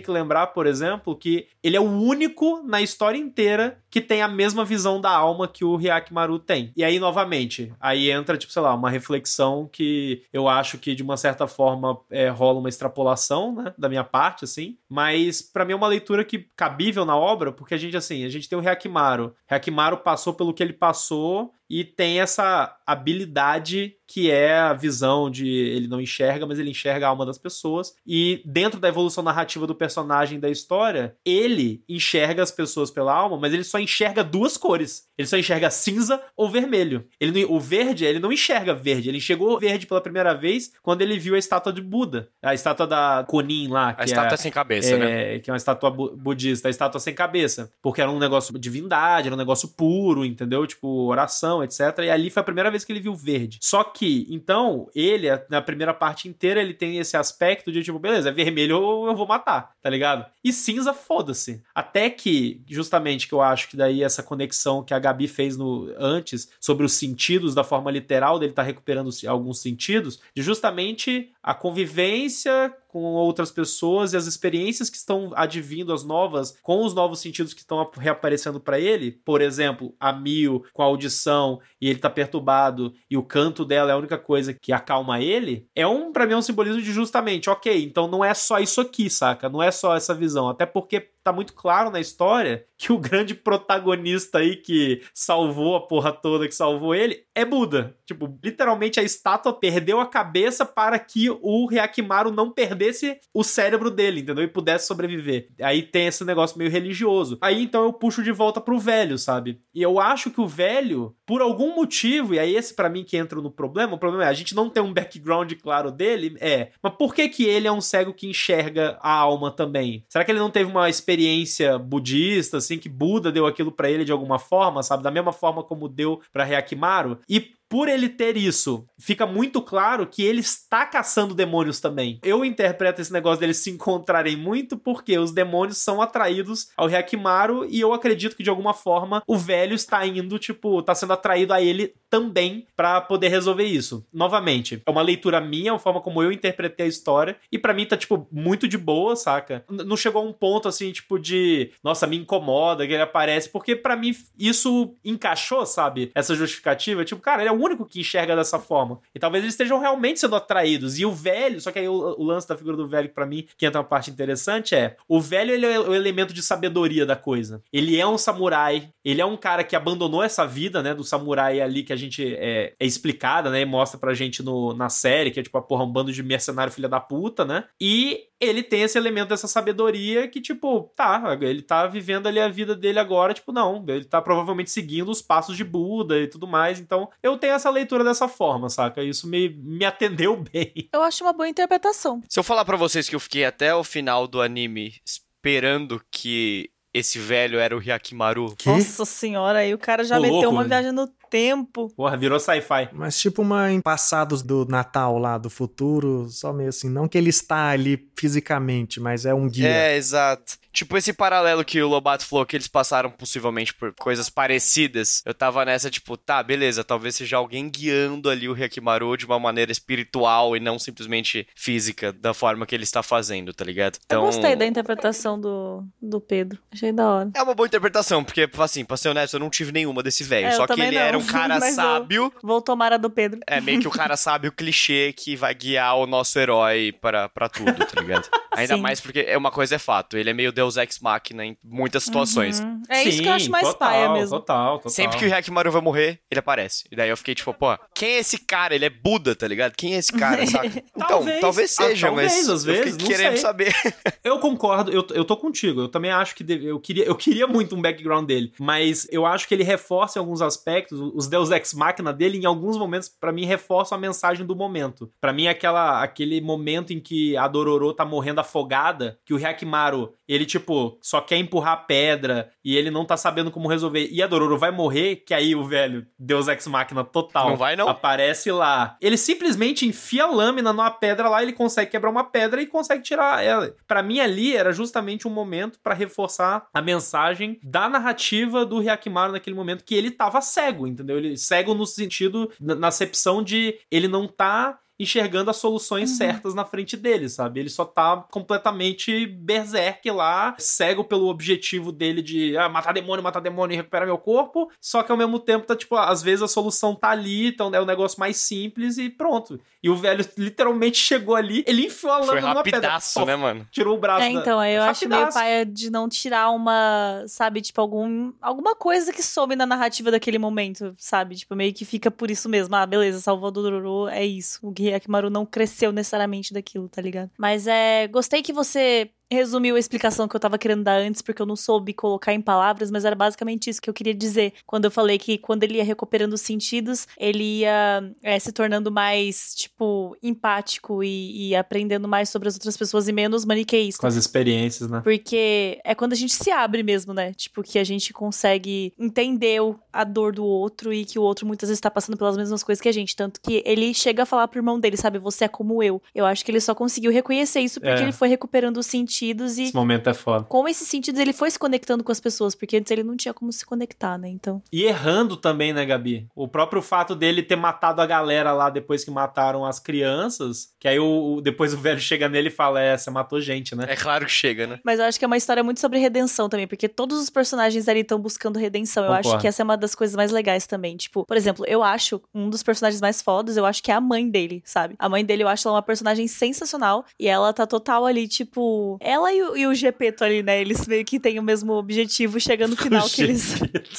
[SPEAKER 1] que lembrar, por exemplo, que ele é o único na história inteira que tem a mesma visão da alma que o Hyakimaru tem. E aí, novamente, aí entra, tipo, sei lá, uma reflexão que eu acho que, de uma certa forma, é, rola uma extrapolação, né, da minha parte, assim. Mas, para mim, é uma leitura que cabível na obra, porque a gente, assim, a gente tem o Hyakimaru. Hyakimaru passou pelo que ele passou e tem essa habilidade que é a visão de ele não enxerga, mas ele enxerga a alma das pessoas. E dentro da evolução narrativa do personagem da história, ele enxerga as pessoas pela alma, mas ele só enxerga duas cores. Ele só enxerga cinza ou vermelho. Ele o verde, ele não enxerga verde. Ele enxergou verde pela primeira vez quando ele viu a estátua de Buda. A estátua da Konin lá.
[SPEAKER 3] a estátua
[SPEAKER 1] é,
[SPEAKER 3] sem cabeça,
[SPEAKER 1] é,
[SPEAKER 3] né?
[SPEAKER 1] Que é uma estátua bu budista. A estátua sem cabeça. Porque era um negócio de divindade, era um negócio puro, entendeu? Tipo, oração, etc. E ali foi a primeira vez que ele viu verde. Só que, então, ele, na primeira parte inteira, ele tem esse aspecto de tipo, beleza, é vermelho eu vou matar, tá ligado? E cinza, foda-se. Até que, justamente, que eu acho que daí essa conexão que a Gabi fez no antes sobre os sentidos da forma literal dele tá recuperando alguns sentidos, de justamente a convivência com outras pessoas e as experiências que estão advindo as novas, com os novos sentidos que estão reaparecendo para ele. Por exemplo, a Mio com a audição e ele tá perturbado e o canto dela é a única coisa que acalma ele. É um para mim é um simbolismo de justamente, OK, então não é só isso aqui, saca? Não é só essa visão, até porque tá muito claro na história que o grande protagonista aí que salvou a porra toda, que salvou ele, é Buda. Tipo, literalmente a estátua perdeu a cabeça para que o Hyakimaru não perdesse o cérebro dele, entendeu? E pudesse sobreviver. Aí tem esse negócio meio religioso. Aí então eu puxo de volta pro velho, sabe? E eu acho que o velho, por algum motivo, e aí esse para mim que entra no problema, o problema é a gente não tem um background claro dele, é, mas por que que ele é um cego que enxerga a alma também? Será que ele não teve uma experiência budista, assim, que Buda deu aquilo para ele de alguma forma, sabe? Da mesma forma como deu para Hyakimaru. E por ele ter isso, fica muito claro que ele está caçando demônios também. Eu interpreto esse negócio deles se encontrarem muito porque os demônios são atraídos ao Hyakimaru e eu acredito que de alguma forma o velho está indo, tipo, tá sendo atraído a ele também para poder resolver isso. Novamente, é uma leitura minha, uma forma como eu interpretei a história e para mim tá tipo muito de boa, saca? Não chegou a um ponto assim, tipo de, nossa, me incomoda que ele aparece, porque para mim isso encaixou, sabe? Essa justificativa, tipo, cara, ele é o único que enxerga dessa forma. E talvez eles estejam realmente sendo atraídos. E o velho, só que aí o, o lance da figura do velho, para mim, que entra uma parte interessante, é: o velho ele é o elemento de sabedoria da coisa. Ele é um samurai, ele é um cara que abandonou essa vida, né, do samurai ali que a gente é, é explicada, né, e mostra pra gente no, na série, que é tipo, a porra, um bando de mercenário filha da puta, né? E ele tem esse elemento dessa sabedoria que, tipo, tá, ele tá vivendo ali a vida dele agora, tipo, não, ele tá provavelmente seguindo os passos de Buda e tudo mais, então eu tenho essa leitura dessa forma, saca? Isso me, me atendeu bem.
[SPEAKER 4] Eu acho uma boa interpretação.
[SPEAKER 3] Se eu falar para vocês que eu fiquei até o final do anime esperando que esse velho era o Hyakimaru.
[SPEAKER 4] Que? Nossa senhora, aí o cara já Pô, meteu louco, uma viagem no tempo.
[SPEAKER 1] Porra, virou sci-fi.
[SPEAKER 2] Mas tipo uma em passados do Natal lá, do futuro, só meio assim, não que ele está ali fisicamente, mas é um guia.
[SPEAKER 3] É, exato. Tipo esse paralelo que o Lobato falou que eles passaram possivelmente por coisas parecidas. Eu tava nessa, tipo, tá, beleza, talvez seja alguém guiando ali o Hyakimaru de uma maneira espiritual e não simplesmente física, da forma que ele está fazendo, tá ligado?
[SPEAKER 4] Então... Eu gostei da interpretação do, do Pedro. Achei da hora.
[SPEAKER 3] É uma boa interpretação, porque, assim, pra ser honesto, eu não tive nenhuma desse velho. É, Só que ele não, era um cara sábio.
[SPEAKER 4] Vou tomar a do Pedro.
[SPEAKER 3] É meio que o cara sábio clichê que vai guiar o nosso herói para, para tudo, tá ligado? Ainda Sim. mais porque é uma coisa é fato, ele é meio Deus Ex Machina em muitas situações.
[SPEAKER 4] Uhum. É Sim, isso que eu acho mais total, paia mesmo.
[SPEAKER 1] Total, total.
[SPEAKER 3] Sempre que o Hyakimaru vai morrer, ele aparece. E daí eu fiquei tipo, pô, quem é esse cara? Ele é Buda, tá ligado? Quem é esse cara, sabe? Então, talvez, talvez seja, ah, talvez, mas às vezes, não querendo sei. saber.
[SPEAKER 1] eu concordo, eu, eu tô contigo. Eu também acho que deve, eu queria, eu queria muito um background dele, mas eu acho que ele reforça em alguns aspectos os Deus Ex Machina dele em alguns momentos para mim reforçam a mensagem do momento. Para mim aquela aquele momento em que a Dororo tá morrendo afogada, que o Hyakimaru, ele tipo só quer empurrar a pedra e ele não tá sabendo como resolver. E a Dororo vai morrer, que aí o velho Deus Ex Machina total
[SPEAKER 3] não vai, não.
[SPEAKER 1] aparece lá. Ele simplesmente enfia a lâmina numa pedra lá, ele consegue quebrar uma pedra e consegue tirar ela. Para mim ali era justamente um momento para reforçar a mensagem da narrativa do Hyakimaru naquele momento que ele tava cego, entendeu? Ele cego no sentido na acepção de ele não tá enxergando as soluções uhum. certas na frente dele, sabe? Ele só tá completamente berserk lá, cego pelo objetivo dele de ah, matar demônio, matar demônio e recuperar meu corpo, só que ao mesmo tempo tá tipo, às vezes a solução tá ali, então é um negócio mais simples e pronto. E o velho literalmente chegou ali, ele enfiou a lâmina numa pedra.
[SPEAKER 3] Pô, né, mano?
[SPEAKER 1] Tirou o braço.
[SPEAKER 4] É, então, da... eu acho meio paia de não tirar uma, sabe, tipo, algum, alguma coisa que some na narrativa daquele momento, sabe? Tipo, meio que fica por isso mesmo. Ah, beleza, salvou do Dororo, é isso. O que Yakimaru não cresceu necessariamente daquilo, tá ligado? Mas é. Gostei que você resumiu a explicação que eu tava querendo dar antes, porque eu não soube colocar em palavras, mas era basicamente isso que eu queria dizer. Quando eu falei que quando ele ia recuperando os sentidos, ele ia é, se tornando mais, tipo, empático e, e, aprendendo mais sobre as outras pessoas e menos maniqueísta.
[SPEAKER 1] Com as experiências, né?
[SPEAKER 4] Porque é quando a gente se abre mesmo, né? Tipo, que a gente consegue entender a dor do outro e que o outro muitas vezes tá passando pelas mesmas coisas que a gente. Tanto que ele chega a falar pro irmão dele, sabe? Você é como eu. Eu acho que ele só conseguiu reconhecer isso porque é. ele foi recuperando os sentidos sentidos e.
[SPEAKER 1] Esse momento é foda.
[SPEAKER 4] Com esses sentidos, ele foi se conectando com as pessoas, porque antes ele não tinha como se conectar, né? Então.
[SPEAKER 1] E errando também, né, Gabi? O próprio fato dele ter matado a galera lá depois que mataram as crianças, que aí o, depois o velho chega nele e fala: É, você matou gente, né?
[SPEAKER 3] É claro que chega, né?
[SPEAKER 4] Mas eu acho que é uma história muito sobre redenção também, porque todos os personagens ali estão buscando redenção. Eu acho que essa é uma das coisas mais legais também. Tipo, por exemplo, eu acho um dos personagens mais fodas, eu acho que é a mãe dele, sabe? A mãe dele, eu acho ela uma personagem sensacional e ela tá total ali, tipo. Ela e o e o Gepeto ali, né? Eles meio que têm o mesmo objetivo, chega no final que eles,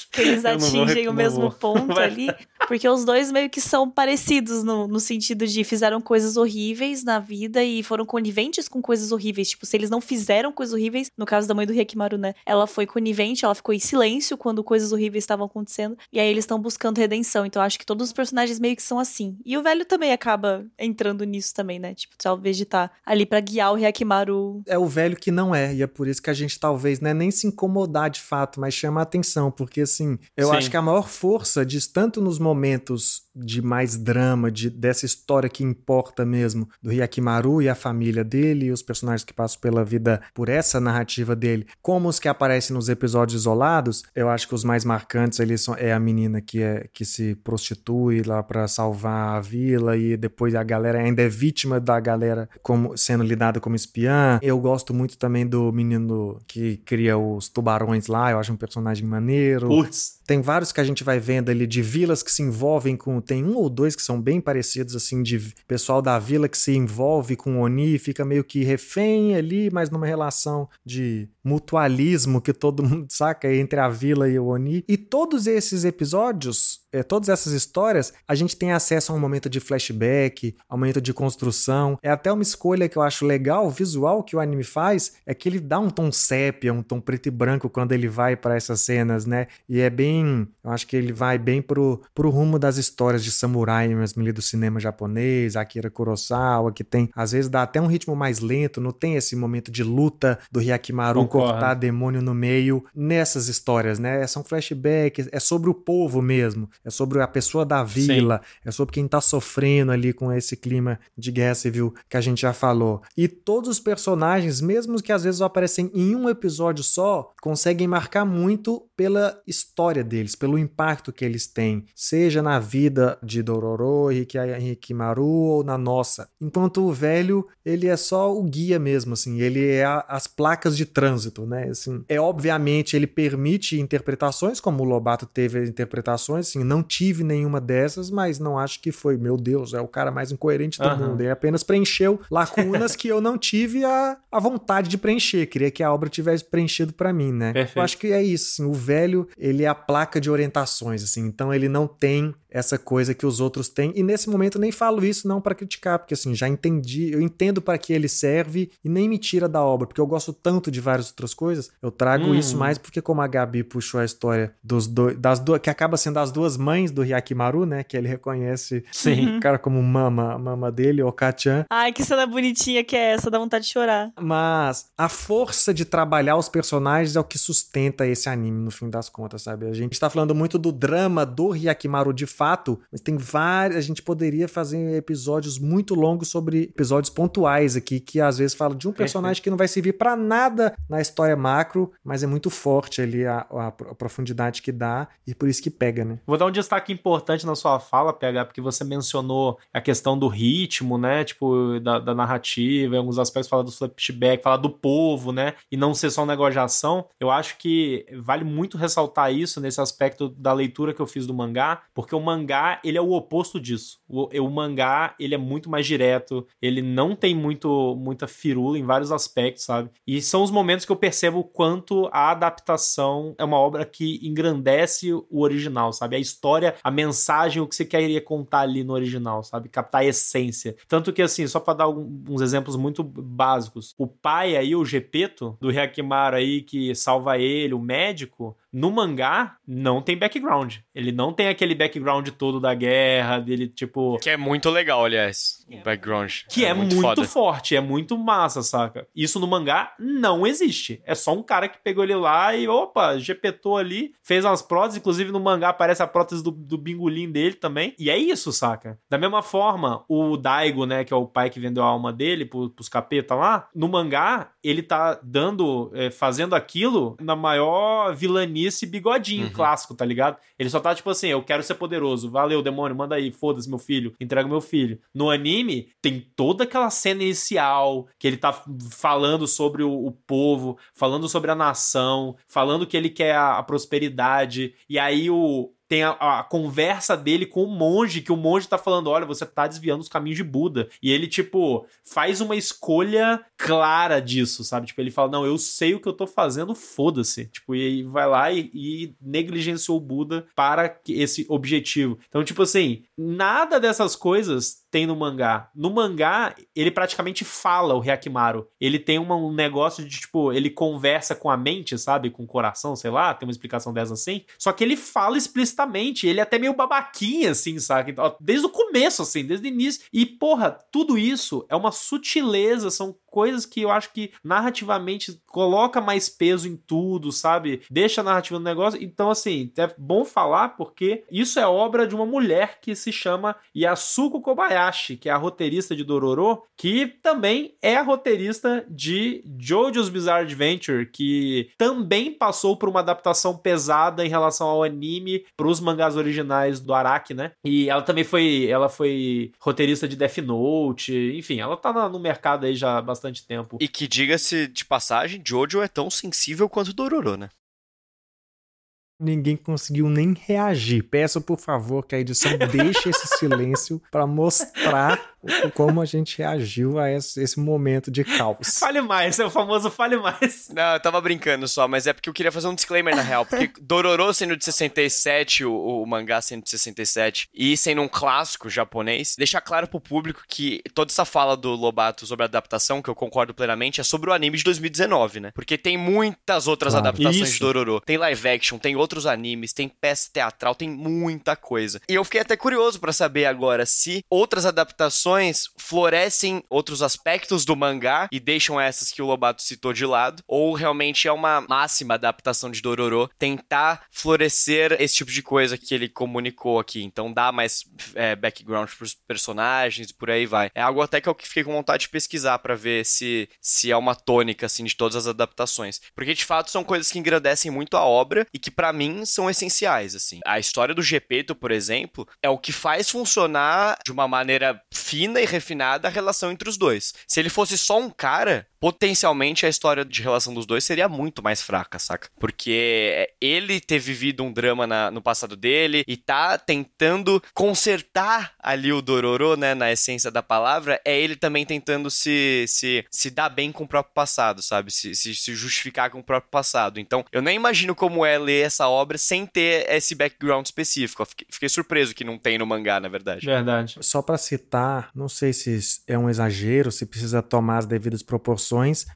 [SPEAKER 4] que eles atingem o mesmo ponto ali. Porque os dois meio que são parecidos no, no sentido de fizeram coisas horríveis na vida e foram coniventes com coisas horríveis. Tipo, se eles não fizeram coisas horríveis, no caso da mãe do Rekimaru, né? Ela foi conivente, ela ficou em silêncio quando coisas horríveis estavam acontecendo. E aí eles estão buscando redenção. Então acho que todos os personagens meio que são assim. E o velho também acaba entrando nisso também, né? Tipo, talvez de estar tá ali para guiar o Rekimaru.
[SPEAKER 2] É o velho que não é. E é por isso que a gente talvez, né, nem se incomodar de fato, mas chama a atenção. Porque assim, eu Sim. acho que a maior força diz tanto nos momentos de mais drama, de, dessa história que importa mesmo, do Hyakimaru e a família dele, e os personagens que passam pela vida por essa narrativa dele, como os que aparecem nos episódios isolados, eu acho que os mais marcantes ali são, é a menina que, é, que se prostitui lá para salvar a vila, e depois a galera ainda é vítima da galera como sendo lidada como espiã. Eu gosto muito também do menino que cria os tubarões lá, eu acho um personagem maneiro.
[SPEAKER 1] Putz.
[SPEAKER 2] Tem vários que a gente vai vendo ali de vilas que se envolvem com. Tem um ou dois que são bem parecidos, assim, de pessoal da vila que se envolve com o Oni, fica meio que refém ali, mas numa relação de mutualismo que todo mundo saca entre a vila e o Oni. E todos esses episódios, é, todas essas histórias, a gente tem acesso a um momento de flashback, a um momento de construção. É até uma escolha que eu acho legal, visual, que o anime faz, é que ele dá um tom sépia, um tom preto e branco quando ele vai para essas cenas, né? E é bem. Eu acho que ele vai bem pro, pro rumo das histórias de samurai mesmo ali do cinema japonês, Akira Kurosawa, que tem, às vezes dá até um ritmo mais lento, não tem esse momento de luta do Hyakimaru Concordo. cortar demônio no meio nessas histórias, né? São flashbacks, é sobre o povo mesmo. É sobre a pessoa da vila, Sim. é sobre quem tá sofrendo ali com esse clima de guerra civil que a gente já falou. E todos os personagens, mesmo que às vezes aparecem em um episódio só, conseguem marcar muito pela história deles, pelo impacto que eles têm, seja na vida de Dororo, Hikimaru ou na nossa. Enquanto o velho, ele é só o guia mesmo, assim, ele é a, as placas de trânsito, né? Assim, é obviamente ele permite interpretações, como o Lobato teve interpretações, assim, não tive nenhuma dessas, mas não acho que foi, meu Deus, é o cara mais incoerente do uhum. mundo. Ele apenas preencheu lacunas que eu não tive a, a vontade de preencher, queria que a obra tivesse preenchido para mim, né? Perfeito. Eu acho que é isso, assim, o velho, ele é a placa de orientações, assim, então ele não tem essa coisa que os outros têm. E nesse momento nem falo isso não para criticar, porque assim, já entendi, eu entendo para que ele serve e nem me tira da obra, porque eu gosto tanto de várias outras coisas. Eu trago hum. isso mais porque como a Gabi puxou a história dos dois, das duas, que acaba sendo as duas mães do Hyakimaru, né, que ele reconhece Sim. o cara como mama, mama dele, Okachan.
[SPEAKER 4] Ai, que cena bonitinha que é essa, dá vontade de chorar.
[SPEAKER 2] Mas a força de trabalhar os personagens é o que sustenta esse anime no fim das contas, sabe? A gente tá falando muito do drama do Hyakimaru de fato, mas tem várias. A gente poderia fazer episódios muito longos sobre episódios pontuais aqui, que às vezes fala de um personagem que não vai servir para nada na história macro, mas é muito forte ali a, a, a, profundidade que dá e por isso que pega, né?
[SPEAKER 1] Vou dar um destaque importante na sua fala, PH, porque você mencionou a questão do ritmo, né? Tipo, da, da narrativa, em alguns aspectos fala do flashback, fala do povo, né? E não ser só um negócio de ação. Eu acho que vale muito ressaltar isso nesse aspecto da leitura que eu fiz do mangá, porque o mangá, ele é o oposto disso. O, o mangá, ele é muito mais direto, ele não tem muito muita firula em vários aspectos, sabe? E são os momentos que eu percebo quanto a adaptação é uma obra que engrandece o original, sabe? A história, a mensagem, o que você queria contar ali no original, sabe? Captar a essência. Tanto que, assim, só para dar uns exemplos muito básicos, o pai aí, o Gepeto, do Hyakimaru aí, que salva ele, o médico, no mangá, não tem background. Ele não tem aquele background todo da guerra, dele, tipo.
[SPEAKER 3] Que é muito legal, aliás. O background.
[SPEAKER 1] Que é, é muito, muito forte, é muito massa, saca? Isso no mangá não existe. É só um cara que pegou ele lá e, opa, GPtou ali, fez umas próteses. Inclusive no mangá aparece a prótese do, do bingolim dele também. E é isso, saca? Da mesma forma, o Daigo, né, que é o pai que vendeu a alma dele pro, pros capeta lá, no mangá, ele tá dando, é, fazendo aquilo na maior vilania esse bigodinho uhum. clássico, tá ligado? Ele só tá tipo assim, eu quero ser poderoso. Valeu, demônio, manda aí, foda-se meu filho, entrega meu filho. No anime, tem toda aquela cena inicial que ele tá falando sobre o, o povo, falando sobre a nação, falando que ele quer a, a prosperidade. E aí o, tem a, a, conversa dele com o monge, que o monge tá falando: olha, você tá desviando os caminhos de Buda. E ele, tipo, faz uma escolha clara disso, sabe? Tipo, ele fala: não, eu sei o que eu tô fazendo, foda-se. Tipo, e aí vai lá e, e negligenciou o Buda para esse objetivo. Então, tipo assim, nada dessas coisas tem no mangá. No mangá, ele praticamente fala o Hyakimaru. Ele tem uma, um negócio de, tipo, ele conversa com a mente, sabe? Com o coração, sei lá, tem uma explicação dessa assim. Só que ele fala explicitamente, ele é até meio babaquinha, assim, sabe? Desde o começo, assim, desde o início. E, porra, tudo isso é uma sutileza, são coisas que eu acho que narrativamente coloca mais peso em tudo, sabe? Deixa a narrativa no negócio. Então, assim, é bom falar porque isso é obra de uma mulher que se chama Yasuko Kobayashi, que é a roteirista de Dororo, que também é a roteirista de JoJo's Bizarre Adventure, que também passou por uma adaptação pesada em relação ao anime para os mangás originais do Araki, né? E ela também foi, ela foi roteirista de Death Note, enfim, ela tá no mercado aí já bastante bastante tempo.
[SPEAKER 3] E que, diga-se de passagem, Jojo é tão sensível quanto Dororo, né?
[SPEAKER 2] Ninguém conseguiu nem reagir. Peço, por favor, que a edição deixe esse silêncio para mostrar como a gente reagiu a esse, esse, momento de caos.
[SPEAKER 1] Fale mais, é o famoso fale mais.
[SPEAKER 3] Não, eu tava brincando só, mas é porque eu queria fazer um disclaimer na real. Porque Dororo sendo de 67, o, o mangá sendo de 67, e sendo um clássico japonês, deixar claro pro público que toda essa fala do Lobato sobre a adaptação, que eu concordo plenamente, é sobre o anime de 2019, né? Porque tem muitas outras claro. adaptações Isso. de Dororo. Tem live action, tem outros outros animes, tem peça teatral, tem muita coisa. E eu fiquei até curioso para saber agora se outras adaptações florescem outros aspectos do mangá e deixam essas que o Lobato citou de lado, ou realmente é uma máxima adaptação de Dororo tentar florescer esse tipo de coisa que ele comunicou aqui. Então dá mais é, background pros personagens e por aí vai. É algo até que eu fiquei com vontade de pesquisar para ver se, se é uma tônica, assim, de todas as adaptações. Porque, de fato, são coisas que engrandecem muito a obra e que, para mim, são essenciais, assim. A história do Gepeto, por exemplo, é o que faz funcionar de uma maneira fina e refinada a relação entre os dois. Se ele fosse só um cara, potencialmente a história de relação dos dois seria muito mais fraca, saca? Porque ele ter vivido um drama na, no passado dele e tá tentando consertar ali o Dororo, né, na essência da palavra, é ele também tentando se, se, se dar bem com o próprio passado, sabe? Se, se, se justificar com o próprio passado. Então, eu nem imagino como é ler essa obra sem ter esse background específico. Fiquei, surpreso que não tem no mangá, na verdade.
[SPEAKER 1] Verdade.
[SPEAKER 2] Só para citar, não sei se é um exagero, se precisa tomar as devidas proporções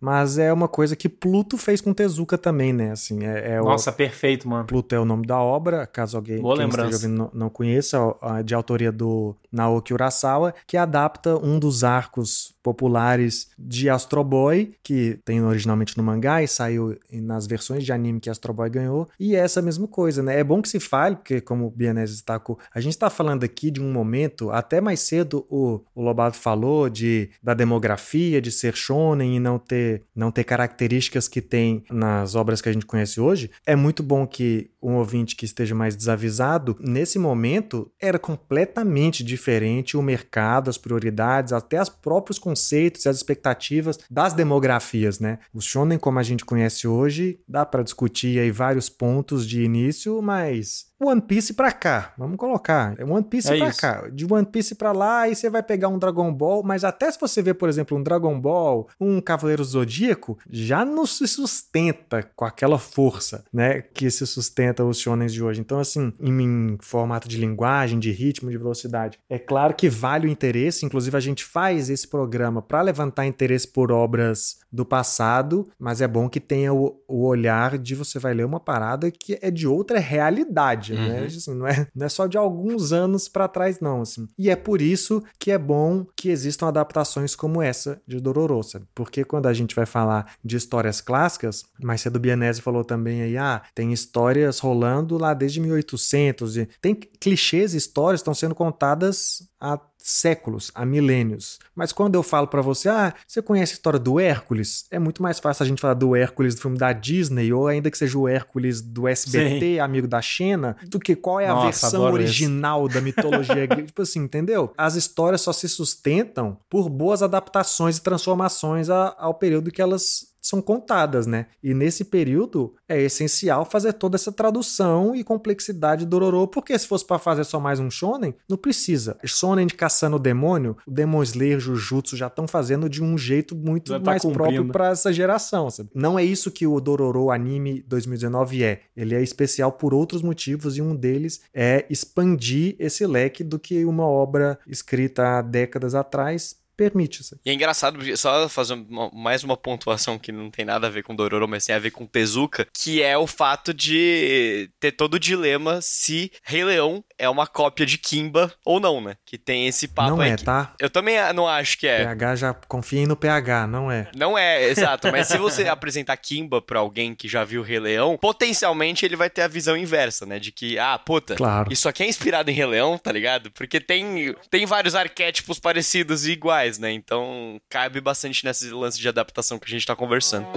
[SPEAKER 2] mas é uma coisa que Pluto fez com Tezuka também, né? Assim, é, é
[SPEAKER 1] Nossa,
[SPEAKER 2] o...
[SPEAKER 1] perfeito, mano.
[SPEAKER 2] Pluto é o nome da obra, caso alguém
[SPEAKER 1] Boa
[SPEAKER 2] quem
[SPEAKER 1] lembrança.
[SPEAKER 2] esteja ouvindo não, não conheça, de autoria do Naoki Urasawa, que adapta um dos arcos populares de Astro Boy, que tem originalmente no mangá e saiu nas versões de anime que Astro Boy ganhou, e é essa mesma coisa, né? É bom que se fale, porque como o Bianese destacou, a gente está falando aqui de um momento, até mais cedo o, o Lobato falou de, da demografia, de ser shonen e não ter, não ter características que tem nas obras que a gente conhece hoje. É muito bom que um ouvinte que esteja mais desavisado, nesse momento era completamente diferente o mercado, as prioridades, até os próprios conceitos e as expectativas das demografias, né? O shonen como a gente conhece hoje, dá para discutir aí vários pontos de início, mas One Piece pra cá, vamos colocar. One Piece é pra isso. cá. De One Piece pra lá, aí você vai pegar um Dragon Ball, mas até se você ver, por exemplo, um Dragon Ball, um Cavaleiro Zodíaco, já não se sustenta com aquela força, né, que se sustenta os shonens de hoje. Então, assim, em, em formato de linguagem, de ritmo, de velocidade, é claro que vale o interesse, inclusive a gente faz esse programa para levantar interesse por obras do passado, mas é bom que tenha o, o olhar de você vai ler uma parada que é de outra realidade né? uhum. né? Assim, não, é, não é só de alguns anos para trás, não. Assim. E é por isso que é bom que existam adaptações como essa de Dororo, sabe? Porque quando a gente vai falar de histórias clássicas, mais cedo o Bianese falou também aí, ah, tem histórias rolando lá desde 1800, e tem clichês, histórias estão sendo contadas há séculos, há milênios. Mas quando eu falo para você, ah, você conhece a história do Hércules? É muito mais fácil a gente falar do Hércules do filme da Disney, ou ainda que seja o Hércules do SBT, Sim. amigo da Xena, do que qual é a Nossa, versão original da mitologia grega. tipo assim, entendeu? As histórias só se sustentam por boas adaptações e transformações ao período que elas são contadas, né? E nesse período é essencial fazer toda essa tradução e complexidade do Ororo, porque se fosse para fazer só mais um shonen, não precisa. Shonen de caçando o demônio, o Demon Slayer, Jujutsu já estão fazendo de um jeito muito tá mais próprio para essa geração, sabe? Não é isso que o Dororo Anime 2019 é. Ele é especial por outros motivos e um deles é expandir esse leque do que uma obra escrita há décadas atrás permite isso.
[SPEAKER 3] E é engraçado, só fazer uma, mais uma pontuação que não tem nada a ver com Dororo, mas tem a ver com Tezuka, que é o fato de ter todo o dilema se Rei Leão é uma cópia de Kimba ou não, né? Que tem esse papo
[SPEAKER 2] não
[SPEAKER 3] aí.
[SPEAKER 2] é,
[SPEAKER 3] que...
[SPEAKER 2] tá?
[SPEAKER 3] Eu também não acho que é.
[SPEAKER 2] PH já confiem no PH, não é.
[SPEAKER 3] Não é, exato. Mas se você apresentar Kimba pra alguém que já viu Rei Leão, potencialmente ele vai ter a visão inversa, né? De que, ah, puta,
[SPEAKER 2] claro.
[SPEAKER 3] isso aqui é inspirado em Rei Leão, tá ligado? Porque tem, tem vários arquétipos parecidos e iguais né? Então cabe bastante nesse lance de adaptação que a gente tá conversando.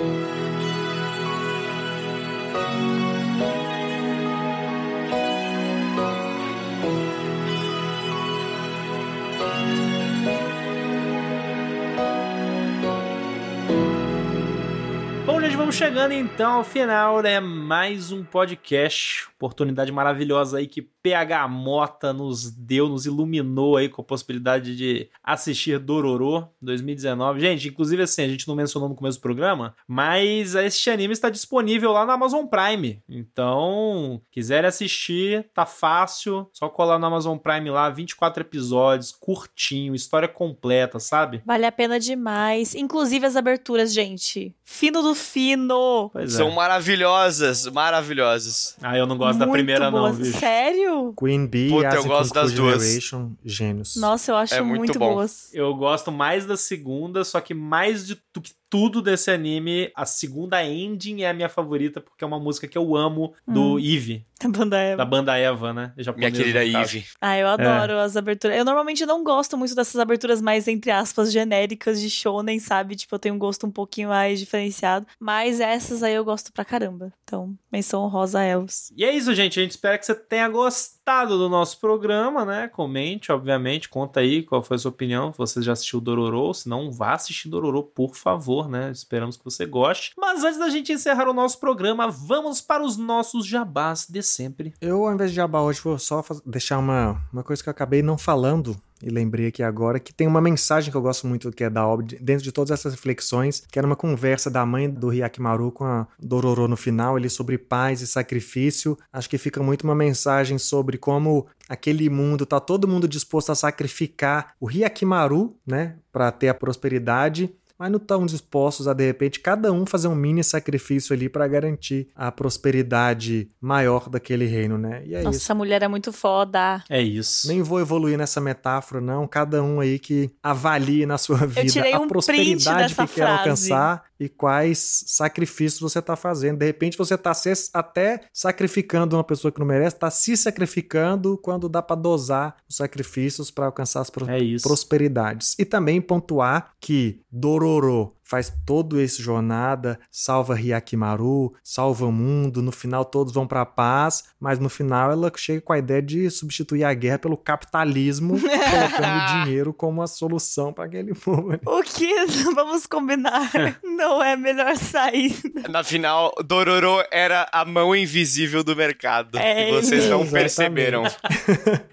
[SPEAKER 1] vamos chegando então ao final, né? Mais um podcast. Oportunidade maravilhosa aí que PH Mota nos deu, nos iluminou aí com a possibilidade de assistir Dororo 2019. Gente, inclusive assim, a gente não mencionou no começo do programa, mas este anime está disponível lá na Amazon Prime. Então, quiserem assistir, tá fácil. Só colar no Amazon Prime lá, 24 episódios, curtinho, história completa, sabe?
[SPEAKER 4] Vale a pena demais. Inclusive as aberturas, gente. Fino do fino.
[SPEAKER 3] Pois São é. maravilhosas, maravilhosas.
[SPEAKER 1] Ah, eu não gosto gosto da primeira
[SPEAKER 4] boas.
[SPEAKER 1] não, bicho.
[SPEAKER 2] Sério? Queen Bee
[SPEAKER 3] Puta, eu gosto das duas.
[SPEAKER 2] Generation, gênios.
[SPEAKER 4] Nossa, eu acho
[SPEAKER 3] é muito, muito boas.
[SPEAKER 1] Eu gosto mais da segunda, só que mais de do que tudo desse anime, a segunda ending é a minha favorita, porque é uma música que eu amo do hum. Eve.
[SPEAKER 4] Da banda Eva.
[SPEAKER 1] Da banda Eva, né?
[SPEAKER 3] Minha querida Eve.
[SPEAKER 4] Ah, eu adoro é. as aberturas. Eu normalmente não gosto muito dessas aberturas mais, entre aspas, genéricas de shonen, sabe? Tipo, eu tenho um gosto um pouquinho mais diferenciado. Mas essas aí eu gosto pra caramba. Então, menção rosa Elves.
[SPEAKER 1] E é isso, gente. A gente espera que você tenha gostado do nosso programa, né? Comente, obviamente. Conta aí qual foi a sua opinião. Você já assistiu Dororo. Se não, vá assistir Dororo, por favor, né? Esperamos que você goste. Mas antes da gente encerrar o nosso programa, vamos para os nossos jabás de sempre.
[SPEAKER 2] Eu, ao invés de jabá hoje, vou só deixar uma, uma coisa que eu acabei não falando e lembrei aqui agora que tem uma mensagem que eu gosto muito que é da obra, dentro de todas essas reflexões, que era uma conversa da mãe do Hyakimaru com a Dororo no final, ele sobre paz e sacrifício. Acho que fica muito uma mensagem sobre como aquele mundo tá todo mundo disposto a sacrificar o Hyakimaru, né, para ter a prosperidade mas não estão dispostos a, de repente, cada um fazer um mini sacrifício ali para garantir a prosperidade maior daquele reino, né?
[SPEAKER 4] E é Nossa, isso. essa mulher é muito foda.
[SPEAKER 1] É isso.
[SPEAKER 2] Nem vou evoluir nessa metáfora, não. Cada um aí que avalie na sua vida a
[SPEAKER 4] um
[SPEAKER 2] prosperidade que
[SPEAKER 4] frase.
[SPEAKER 2] quer alcançar e quais sacrifícios você está fazendo. De repente você está até sacrificando uma pessoa que não merece, está se sacrificando quando dá para dosar os sacrifícios para alcançar as pro é prosperidades. E também pontuar que Dororo faz todo esse jornada, salva Hyakimaru, salva o mundo, no final todos vão para a paz, mas no final ela chega com a ideia de substituir a guerra pelo capitalismo, colocando dinheiro como a solução para aquele povo.
[SPEAKER 4] O que vamos combinar? Não é melhor sair.
[SPEAKER 3] Na final, Dororo era a mão invisível do mercado. É, e vocês não exatamente. perceberam.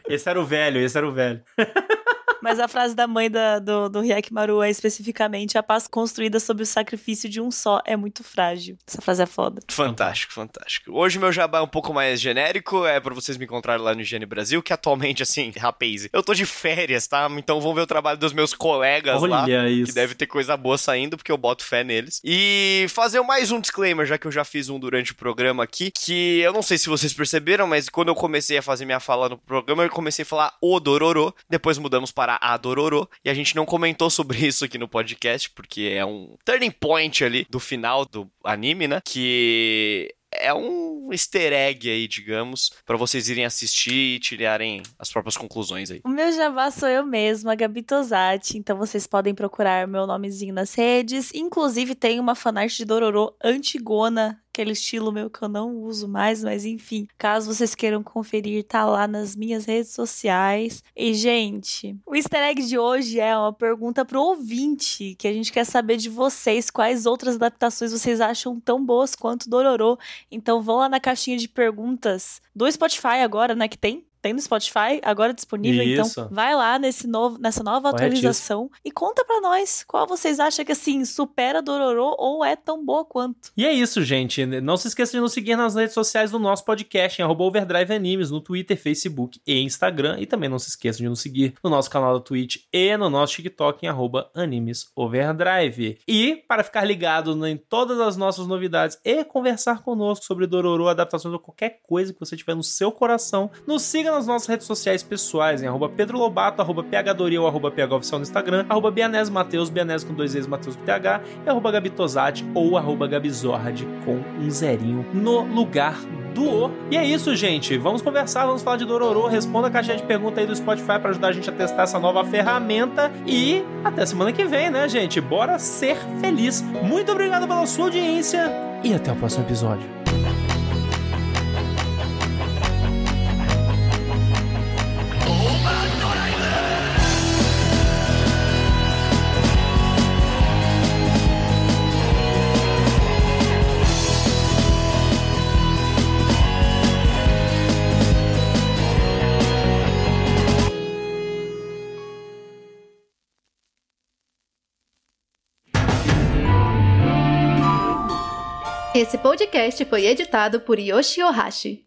[SPEAKER 1] esse era o velho, esse era o velho.
[SPEAKER 4] Mas a frase da mãe da, do, do Hyakimaru é especificamente a paz construída sob o sacrifício de um só é muito frágil. Essa frase é foda.
[SPEAKER 3] Fantástico, fantástico. Hoje meu jabá é um pouco mais genérico, é para vocês me encontrarem lá no Higiene Brasil, que atualmente, assim, rapaz, eu tô de férias, tá? Então vão ver o trabalho dos meus colegas
[SPEAKER 1] Olha
[SPEAKER 3] lá,
[SPEAKER 1] isso.
[SPEAKER 3] que deve ter coisa boa saindo, porque eu boto fé neles. E fazer mais um disclaimer, já que eu já fiz um durante o programa aqui, que eu não sei se vocês perceberam, mas quando eu comecei a fazer minha fala no programa, eu comecei a falar o Dororo, depois mudamos para a Dororo. E a gente não comentou sobre isso aqui no podcast, porque é um turning point ali do final do anime, né? Que é um easter egg aí, digamos, para vocês irem assistir e tirarem as próprias conclusões aí.
[SPEAKER 4] O meu jabá sou eu mesma, Gabi Tosati, então vocês podem procurar meu nomezinho nas redes. Inclusive tem uma fanart de Dororo antigona aquele estilo meu que eu não uso mais, mas enfim, caso vocês queiram conferir, tá lá nas minhas redes sociais. E, gente, o easter egg de hoje é uma pergunta pro ouvinte, que a gente quer saber de vocês quais outras adaptações vocês acham tão boas quanto Dororo. Então vão lá na caixinha de perguntas do Spotify agora, né, que tem tem no Spotify, agora disponível. Então Isso. Então, vai lá nesse novo, nessa nova atualização e conta para nós qual vocês acham que, assim, supera Dororo ou é tão boa quanto.
[SPEAKER 1] E é isso, gente. Não se esqueça de nos seguir nas redes sociais do nosso podcast, em Overdrive Animes, no Twitter, Facebook e Instagram. E também não se esqueça de nos seguir no nosso canal da Twitch e no nosso TikTok, em arroba Animes Overdrive. E, para ficar ligado em todas as nossas novidades e conversar conosco sobre Dororo, adaptações ou qualquer coisa que você tiver no seu coração, nos siga nas nossas redes sociais pessoais, em arroba Pedro Lobato, arroba PHDoril, arroba PHOficial no Instagram, arroba Bianese Mateus, Bianese com dois vezes Mateus com TH, e arroba Gabitosati ou arroba Gabizord com um zerinho no lugar do O. E é isso, gente. Vamos conversar, vamos falar de Dororo. Responda a caixinha de pergunta aí do Spotify para ajudar a gente a testar essa nova ferramenta. E até semana que vem, né, gente? Bora ser feliz. Muito obrigado pela sua audiência e até o próximo episódio.
[SPEAKER 5] Esse podcast foi editado por Yoshi Ohashi.